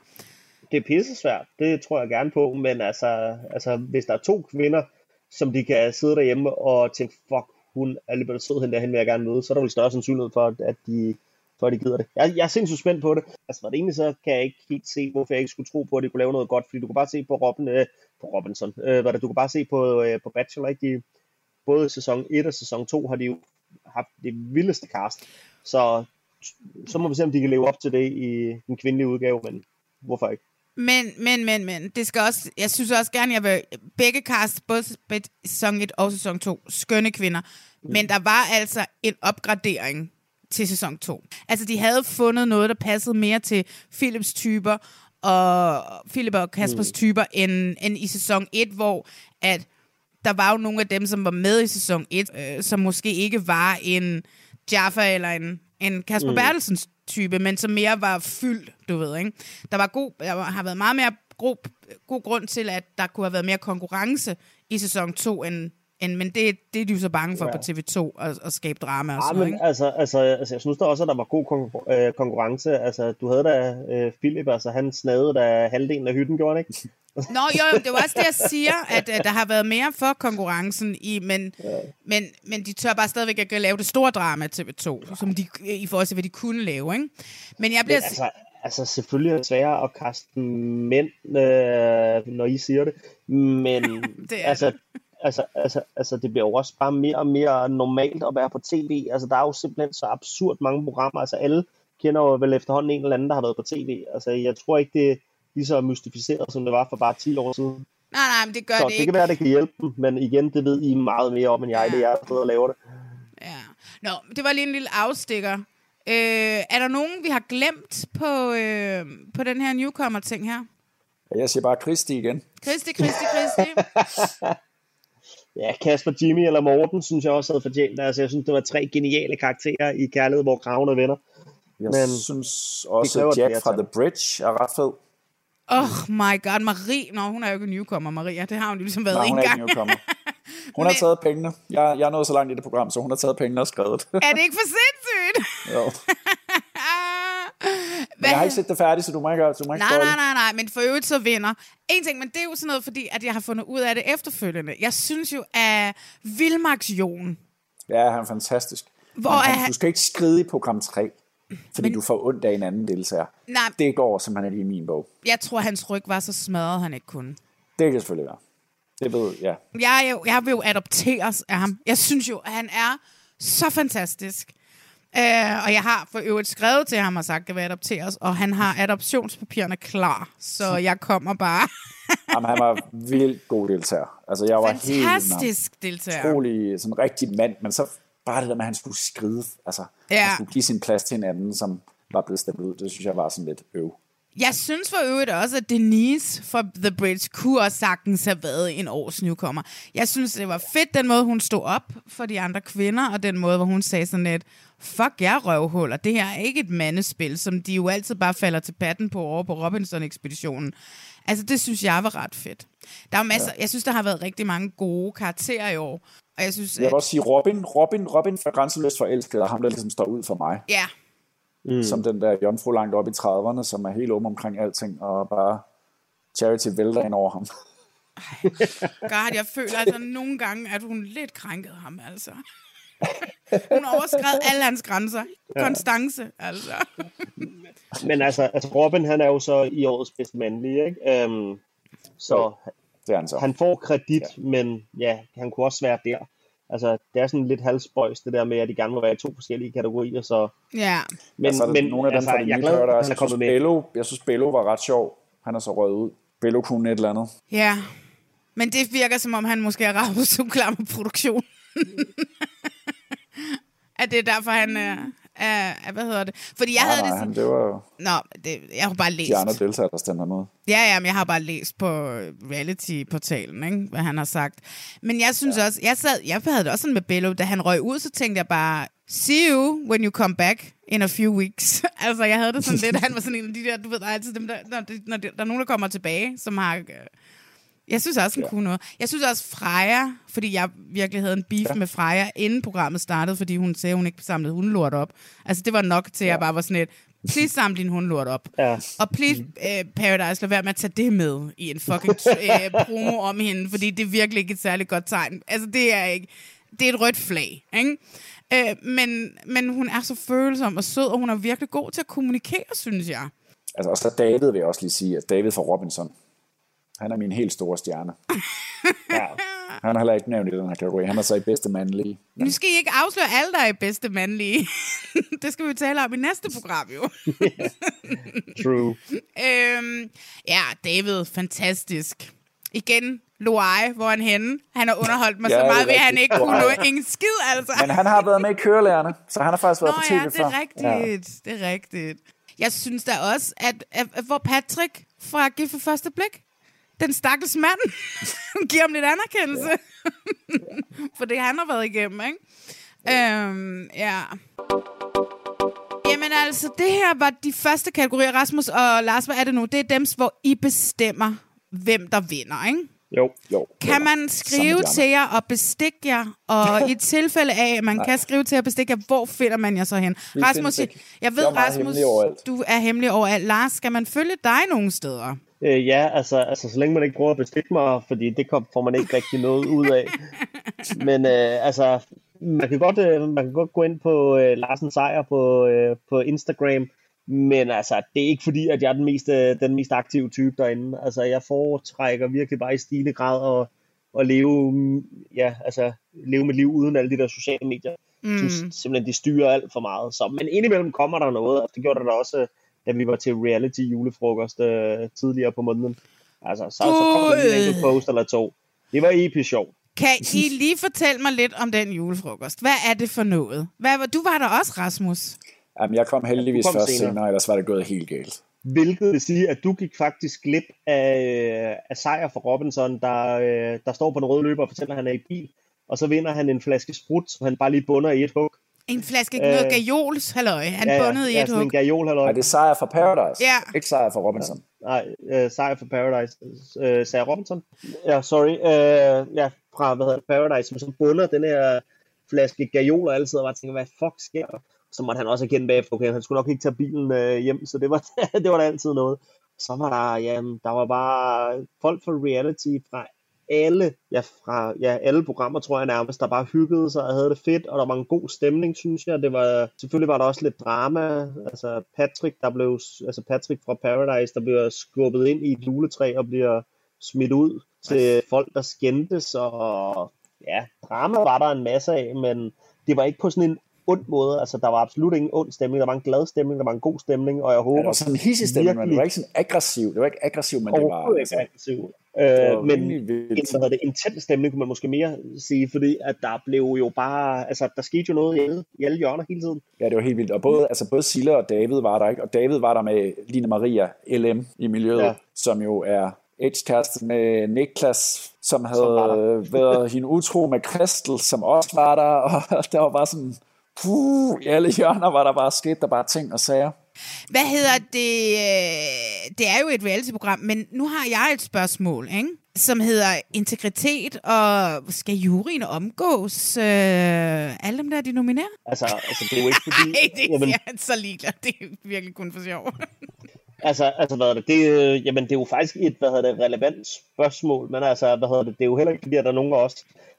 Det er pissesvært, det tror jeg gerne på, men altså, altså, hvis der er to kvinder, som de kan sidde derhjemme og tænke, fuck, hun er alligevel sød, hende der, hende vil jeg gerne møde, så er der vel større sandsynlighed for, at de, for at de gider det. Jeg, jeg er sindssygt spændt på det. Altså, for det egentlig så kan jeg ikke helt se, hvorfor jeg ikke skulle tro på, at de kunne lave noget godt, fordi du kan bare se på, Robin, øh, på Robinson, øh, hvad det, du kan bare se på, øh, på Bachelor, ikke? De, både sæson 1 og sæson 2 har de jo haft det vildeste cast, så så må vi se, om de kan leve op til det i den kvindelige udgave, men hvorfor ikke? Men, men, men, men, det skal også, jeg synes også gerne, jeg vil, begge cast, både sæson 1 og sæson 2, skønne kvinder, mm. men der var altså en opgradering til sæson 2. Altså, de havde fundet noget, der passede mere til Philips typer, og Philip og Kaspers mm. typer, end, end i sæson 1, hvor at der var jo nogle af dem, som var med i sæson 1, øh, som måske ikke var en Jaffa eller en, en Kasper mm. Bertelsens type, men som mere var fyldt, du ved, ikke? Der, var god, der har været meget mere god, god grund til, at der kunne have været mere konkurrence i sæson 2, end, end, men det, det er de jo så bange for ja. på TV2, at, at skabe drama og ja, sådan men ikke? altså, altså, altså, jeg synes da også, at der var god konkur- øh, konkurrence. Altså, du havde da øh, Philip, altså han snavede da halvdelen af hytten, gjorde han ikke? Nå, jo, det var også det, jeg siger, at, at der har været mere for konkurrencen, i, men, ja. men, men de tør bare stadigvæk at lave det store drama TV2, som de, i forhold til, hvad de kunne lave, ikke? Men jeg bliver... Men altså, altså, selvfølgelig er det sværere at kaste mænd, øh, når I siger det, men det er altså, altså, altså, altså, det bliver jo også bare mere og mere normalt at være på tv. Altså, der er jo simpelthen så absurd mange programmer. Altså, alle kender jo vel efterhånden en eller anden, der har været på tv. Altså, jeg tror ikke, det er lige så mystificeret, som det var for bare 10 år siden. Nej, nej, men det gør så det det ikke. kan være, det kan hjælpe dem, men igen, det ved I meget mere om, end jeg. Ja. Det er jeg, der og laver det. Ja. Nå, det var lige en lille afstikker. Øh, er der nogen, vi har glemt på, øh, på den her newcomer-ting her? Jeg siger bare Kristi igen. Kristi, Kristi, Kristi. Ja, Kasper, Jimmy eller Morten, synes jeg også havde fortjent. Altså, jeg synes, det var tre geniale karakterer i Kærlighed, hvor kraven er venner. Jeg Men synes også, at Jack fra. The Bridge er ret fed. Oh my god, Marie. Nå, hun er jo ikke newcomer, Maria. Det har hun jo ligesom været Nej, en hun er ikke gang. newcomer. Hun har taget pengene. Jeg, jeg er nået så langt i det program, så hun har taget pengene og skrevet. er det ikke for sindssygt? jo. Men jeg har ikke set det færdigt, så du må ikke, du må ikke Nej, nej, nej, nej, men for øvrigt så vinder. En ting, men det er jo sådan noget, fordi at jeg har fundet ud af det efterfølgende. Jeg synes jo, at Vilmax Jon, Ja, han er fantastisk. Hvor Men er han, han- Du skal ikke skride i program 3, fordi Men... du får ondt af en anden deltager. Nej. Det går simpelthen ikke i min bog. jeg tror, hans ryg var så smadret, han ikke kunne. Det kan selvfølgelig være. Det ved jeg. Jeg, er jo, jeg vil jo adopteres af ham. Jeg synes jo, at han er så fantastisk. Uh, og jeg har for øvrigt skrevet til ham og sagt, at jeg vil adopteres, og han har adoptionspapirerne klar, så jeg kommer bare. Jamen, han var vildt god deltager. Altså, jeg var helt. Fantastisk deltager. Utrolig sådan rigtig mand, men så bare det der med, at han skulle skride, altså, Ja. han skulle give sin plads til en anden, som var blevet stemt ud, det synes jeg var sådan lidt øv. Jeg synes for øvrigt også, at Denise fra The Bridge kunne også sagtens have været en års newcomer. Jeg synes, det var fedt, den måde, hun stod op for de andre kvinder, og den måde, hvor hun sagde sådan lidt, fuck jeg røvhuller, det her er ikke et mandespil, som de jo altid bare falder til patten på over på Robinson-ekspeditionen. Altså, det synes jeg var ret fedt. Der er masser, ja. jeg synes, der har været rigtig mange gode karakterer i år. Og jeg synes, Jeg vil også sige, Robin, Robin, Robin fra Grænseløst Forelsket, er ham, der ligesom står ud for mig. ja, Mm. Som den der jomfru langt op i 30'erne, som er helt åben omkring alting, og bare charity vælter ind over ham. God, jeg føler altså nogle gange, at hun lidt krænkede ham, altså. Hun overskred alle hans grænser. Ja. Konstance, altså. Men altså, altså, Robin, han er jo så i årets bedste mandlige, ikke? Um, så, det er han, så han får kredit, ja. men ja, han kunne også være der. Altså, det er sådan lidt halsbøjs, det der med, at de gerne må være i to forskellige kategorier, så... Ja. Men, altså, men nogle af dem altså, fra det jeg glad, Paradise, at han er jeg synes. Bello, jeg synes, Bello var ret sjov. Han er så røget ud. Bello kunne et eller andet. Ja. Men det virker, som om han måske er ravet klar med produktion. at det er derfor, han er, er... Hvad hedder det? Fordi jeg nej, havde nej, det sådan... det var Nå, det, jeg har bare læst... de andre deltagere, der stemte ham ud. Ja, ja, men jeg har bare læst på reality-portalen, ikke? hvad han har sagt. Men jeg synes ja. også, jeg, sad, jeg havde det også sådan med Bello, da han røg ud, så tænkte jeg bare, see you when you come back in a few weeks. altså, jeg havde det sådan lidt, han var sådan en af de der, du ved, der er altid dem, der, når, de, når de, der er nogen, der kommer tilbage, som har... Øh, jeg synes også, han ja. kunne noget. Jeg synes også Freja, fordi jeg virkelig havde en beef ja. med Freja, inden programmet startede, fordi hun sagde, at hun ikke samlede hundelort op. Altså, det var nok til, at jeg bare var sådan et, please samle din hundelort op. Ja. Og please, uh, Paradise, lad være med at tage det med i en fucking uh, promo om hende, fordi det er virkelig ikke et særligt godt tegn. Altså, det er ikke... Det er et rødt flag, ikke? Uh, men, men hun er så følsom og sød, og hun er virkelig god til at kommunikere, synes jeg. Altså, og så David vil jeg også lige sige, at David fra Robinson, han er min helt store stjerne. Ja. Han er heller ikke nævnt i den her kategori. Han er så i bedste mandlige. Nu skal I ikke afsløre alle, der er i bedste mandlige. det skal vi tale om i næste program, jo. True. øhm, ja, David, fantastisk. Igen, Loai, hvor han henne? Han har underholdt mig Ja, så meget ved, at han ikke kunne nå ingen skid, altså. Men han har været med i kørelærerne, så han har faktisk været Nå på tv ja, det før. er rigtigt. Ja. Det er rigtigt. Jeg synes da også, at, at, at hvor Patrick fra Gift for første blik, den stakkels mand, giver ham lidt anerkendelse. For det, han har været igennem, ikke? Øhm, ja. Jamen altså, det her var de første kategorier. Rasmus og Lars, hvad er det nu? Det er dem, hvor I bestemmer, hvem der vinder, ikke? Jo. jo. Kan man skrive til jer og bestikke jer? Og i tilfælde af, at man kan skrive til jer og bestikke jer, hvor finder man jer så hen? Rasmus, jeg ved, Jeg Rasmus, du er hemmelig overalt. Lars, skal man følge dig nogle steder? Øh, ja, altså, altså så længe man ikke prøver at bestikke mig, fordi det kom, får man ikke rigtig noget ud af. Men øh, altså, man kan, godt, øh, man kan godt gå ind på øh, Larsen Sejr på, øh, på Instagram, men altså, det er ikke fordi, at jeg er den mest, øh, den mest aktive type derinde. Altså, jeg foretrækker virkelig bare i stigende grad at, at leve, mm, ja, altså, leve mit liv uden alle de der sociale medier. Mm. Synes simpelthen, de styrer alt for meget. Så, men indimellem kommer der noget, og det gjorde der da også, da vi var til reality julefrokost øh, tidligere på måneden. Altså, så, så kom der lige en enkelt post eller to. Det var episk sjovt. Kan I lige fortælle mig lidt om den julefrokost? Hvad er det for noget? Hvad, var- du var der også, Rasmus. Jamen, jeg kom heldigvis Du kom først senere. senere, ellers var det gået helt galt. Hvilket vil sige, at du gik faktisk glip af, af sejr for Robinson, der, øh, der står på den røde løber og fortæller, at han er i bil. Og så vinder han en flaske sprut, som han bare lige bunder i et hug. En flaske Øh, noget gajols, halløj. Han ja, bundet i ja, et sådan hug. en gajol, halløj. Nej, det er sejr fra Paradise. Ja. Ikke sejr fra Robinson. Nej, øh, sejr for Paradise. Øh, jeg Robinson? Ja, sorry. Øh, ja, fra hvad hedder det, Paradise, som så bunder den her flaske gajol og altid, og bare tænker, hvad fuck sker der? Så måtte han også erkende bagefter, okay, han skulle nok ikke tage bilen øh, hjem, så det var, det var da altid noget. Så var der, ja, der var bare folk fra reality fra alle, ja, fra ja, alle programmer, tror jeg nærmest, der bare hyggede sig og havde det fedt, og der var en god stemning, synes jeg. Det var, selvfølgelig var der også lidt drama. Altså Patrick, der blev, altså Patrick fra Paradise, der bliver skubbet ind i et juletræ og bliver smidt ud til folk, der skændtes, og ja, drama var der en masse af, men det var ikke på sådan en ond måde. Altså, der var absolut ingen ond stemning. Der var en glad stemning, der var en god stemning, og jeg håber... Ja, det var sådan en hissig stemning, men det var ikke sådan aggressiv. Det var ikke aggressiv, men det var... Overhovedet Altså, ikke aggressiv. det var Øh, men en, hvad det, intens stemning, kunne man måske mere sige, fordi at der blev jo bare, altså der skete jo noget i alle, i alle hjørner hele tiden. Ja, det var helt vildt. Og både, altså både Silla og David var der, ikke? Og David var der med Line Maria LM i miljøet, Ja. som jo er edge med Niklas, som havde som været hende utro med Kristel, som også var der, og der var bare sådan, puh, i alle hjørner var der bare sket, der bare ting og sager. Hvad hedder det? øh, Det er jo et reality-program, men nu har jeg et spørgsmål, ikke? som hedder integritet, og skal juryen omgås? Øh, alle dem der, de nominerer? Altså, altså det er jo ikke fordi... Nej, det er jamen, jeg er så ligeglad. Det er virkelig kun for sjov. Altså, altså hvad hedder det, det, øh, jamen, det er jo faktisk et, hvad hedder det, relevant spørgsmål, men altså, hvad hedder det, det er jo heller ikke fordi, at der er nogen af os,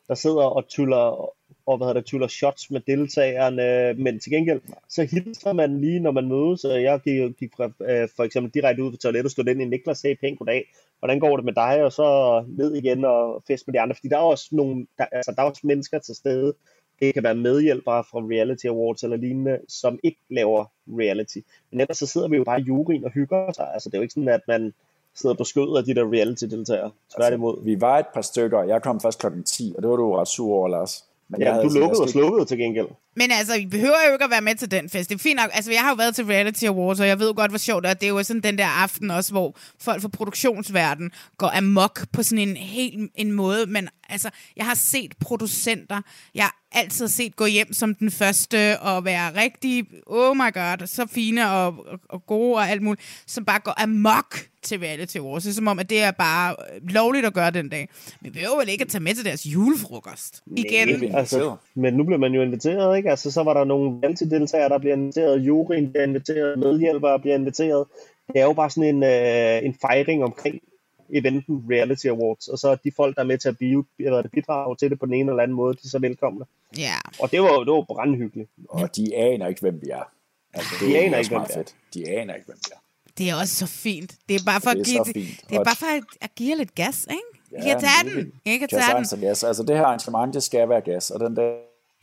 der sidder og tyller, og hvad hedder det, tyller shots med deltagerne, men til gengæld, så hilser man lige, når man mødes, og jeg gik, gik fra, øh, for eksempel direkte ud på toilettet og stod ind i Niklas, sagde pænt goddag, hvordan går det med dig, og så ned igen og fest med de andre, fordi der er også nogle, der, altså, der er også mennesker til stede, det kan være medhjælpere fra Reality Awards eller lignende, som ikke laver reality. Men ellers så sidder vi jo bare i juryen og hygger sig. Altså det er jo ikke sådan, at man sidder på skødet af de der reality-deltagere. Tværtimod. Altså, vi var et par stykker, jeg kom først klokken 10, og det var du ret sur over, Lars. Men Ja, du lukkede og slukkede til gengæld. Men altså, vi behøver jo ikke at være med til den fest. Det er fint nok. Altså, jeg har jo været til Reality Awards, og jeg ved godt, hvor sjovt det er. Det er jo sådan den der aften også, hvor folk fra produktionsverden går amok på sådan en helt en måde. Men altså, jeg har set producenter, jeg har altid set gå hjem som den første og være rigtig, oh my god, så fine og, og, og gode og alt muligt, som bare går amok til Reality Awards. Det er som om, at det er bare øh, lovligt at gøre den dag. Men vi behøver vel ikke at tage med til deres julefrokost. Igen. Nej, altså, men nu bliver man jo inviteret, ikke? Altså, så var der nogle reality-deltagere, der bliver inviteret, juryen bliver inviteret, medhjælpere bliver inviteret. Det er jo bare sådan en, øh, en fejring omkring eventen Reality Awards, og så er de folk, der er med til at eller bidrage til det på den ene eller anden måde, de er så velkomne. Ja. Og det var jo det var brandhyggeligt. Og de aner ikke, hvem vi er. Altså, De det er aner ikke, hvem vi er. fedt. De aner ikke, hvem vi er. Det er også så fint. Det er bare for, Det at, er give, så det, det er bare for at, at give jer lidt gas, ikke? I kan tage den. I kan tage den. Altså, gas. altså det her arrangement, det skal være gas, og den der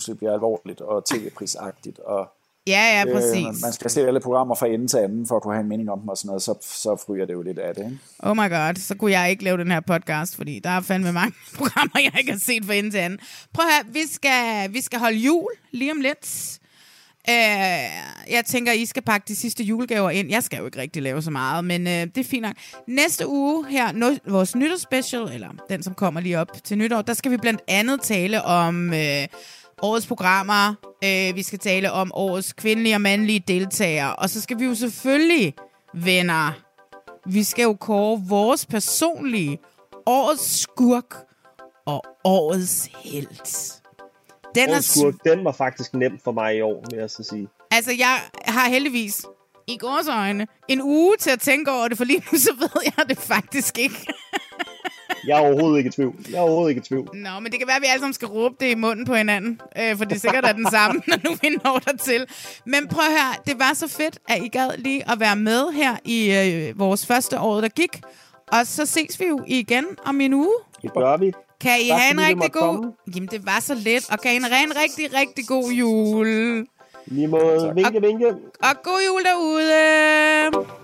så bliver alvorligt og tv-prisagtigt, og Ja, ja, præcis. Øh, man skal se alle programmer fra ende til anden, for at kunne have en mening om dem og sådan noget, så, så fryger det jo lidt af det. Ikke? Oh my god, så kunne jeg ikke lave den her podcast, fordi der er fandme mange programmer, jeg ikke har set fra ende til anden. Prøv at høre, vi skal, vi skal holde jul lige om lidt. Uh, jeg tænker, I skal pakke de sidste julegaver ind. Jeg skal jo ikke rigtig lave så meget, men uh, det er fint nok. Næste uge her, no, vores nytårsspecial, eller den, som kommer lige op til nytår, der skal vi blandt andet tale om... Uh, årets programmer. Øh, vi skal tale om årets kvindelige og mandlige deltagere. Og så skal vi jo selvfølgelig, venner, vi skal jo kåre vores personlige årets skurk og årets helt. Den årets skurk, den var faktisk nem for mig i år, vil jeg så sige. Altså, jeg har heldigvis i gårs øjne en uge til at tænke over det, for lige nu så ved jeg det faktisk ikke. Jeg er overhovedet ikke i tvivl. Jeg er overhovedet ikke i tvivl. Nå, men det kan være, at vi alle sammen skal råbe det i munden på hinanden, øh, for det er sikkert er den samme, når nu vi når til. Men prøv at høre, det var så fedt, at I gad lige at være med her i øh, vores første år, der gik. Og så ses vi jo igen om en uge. Det gør vi. Kan I tak, have en rigtig god... Komme. Jamen, det var så let. Og kan I have en rigtig, rigtig god jul. Lige måde. Vinke, vinke. Og god jul derude.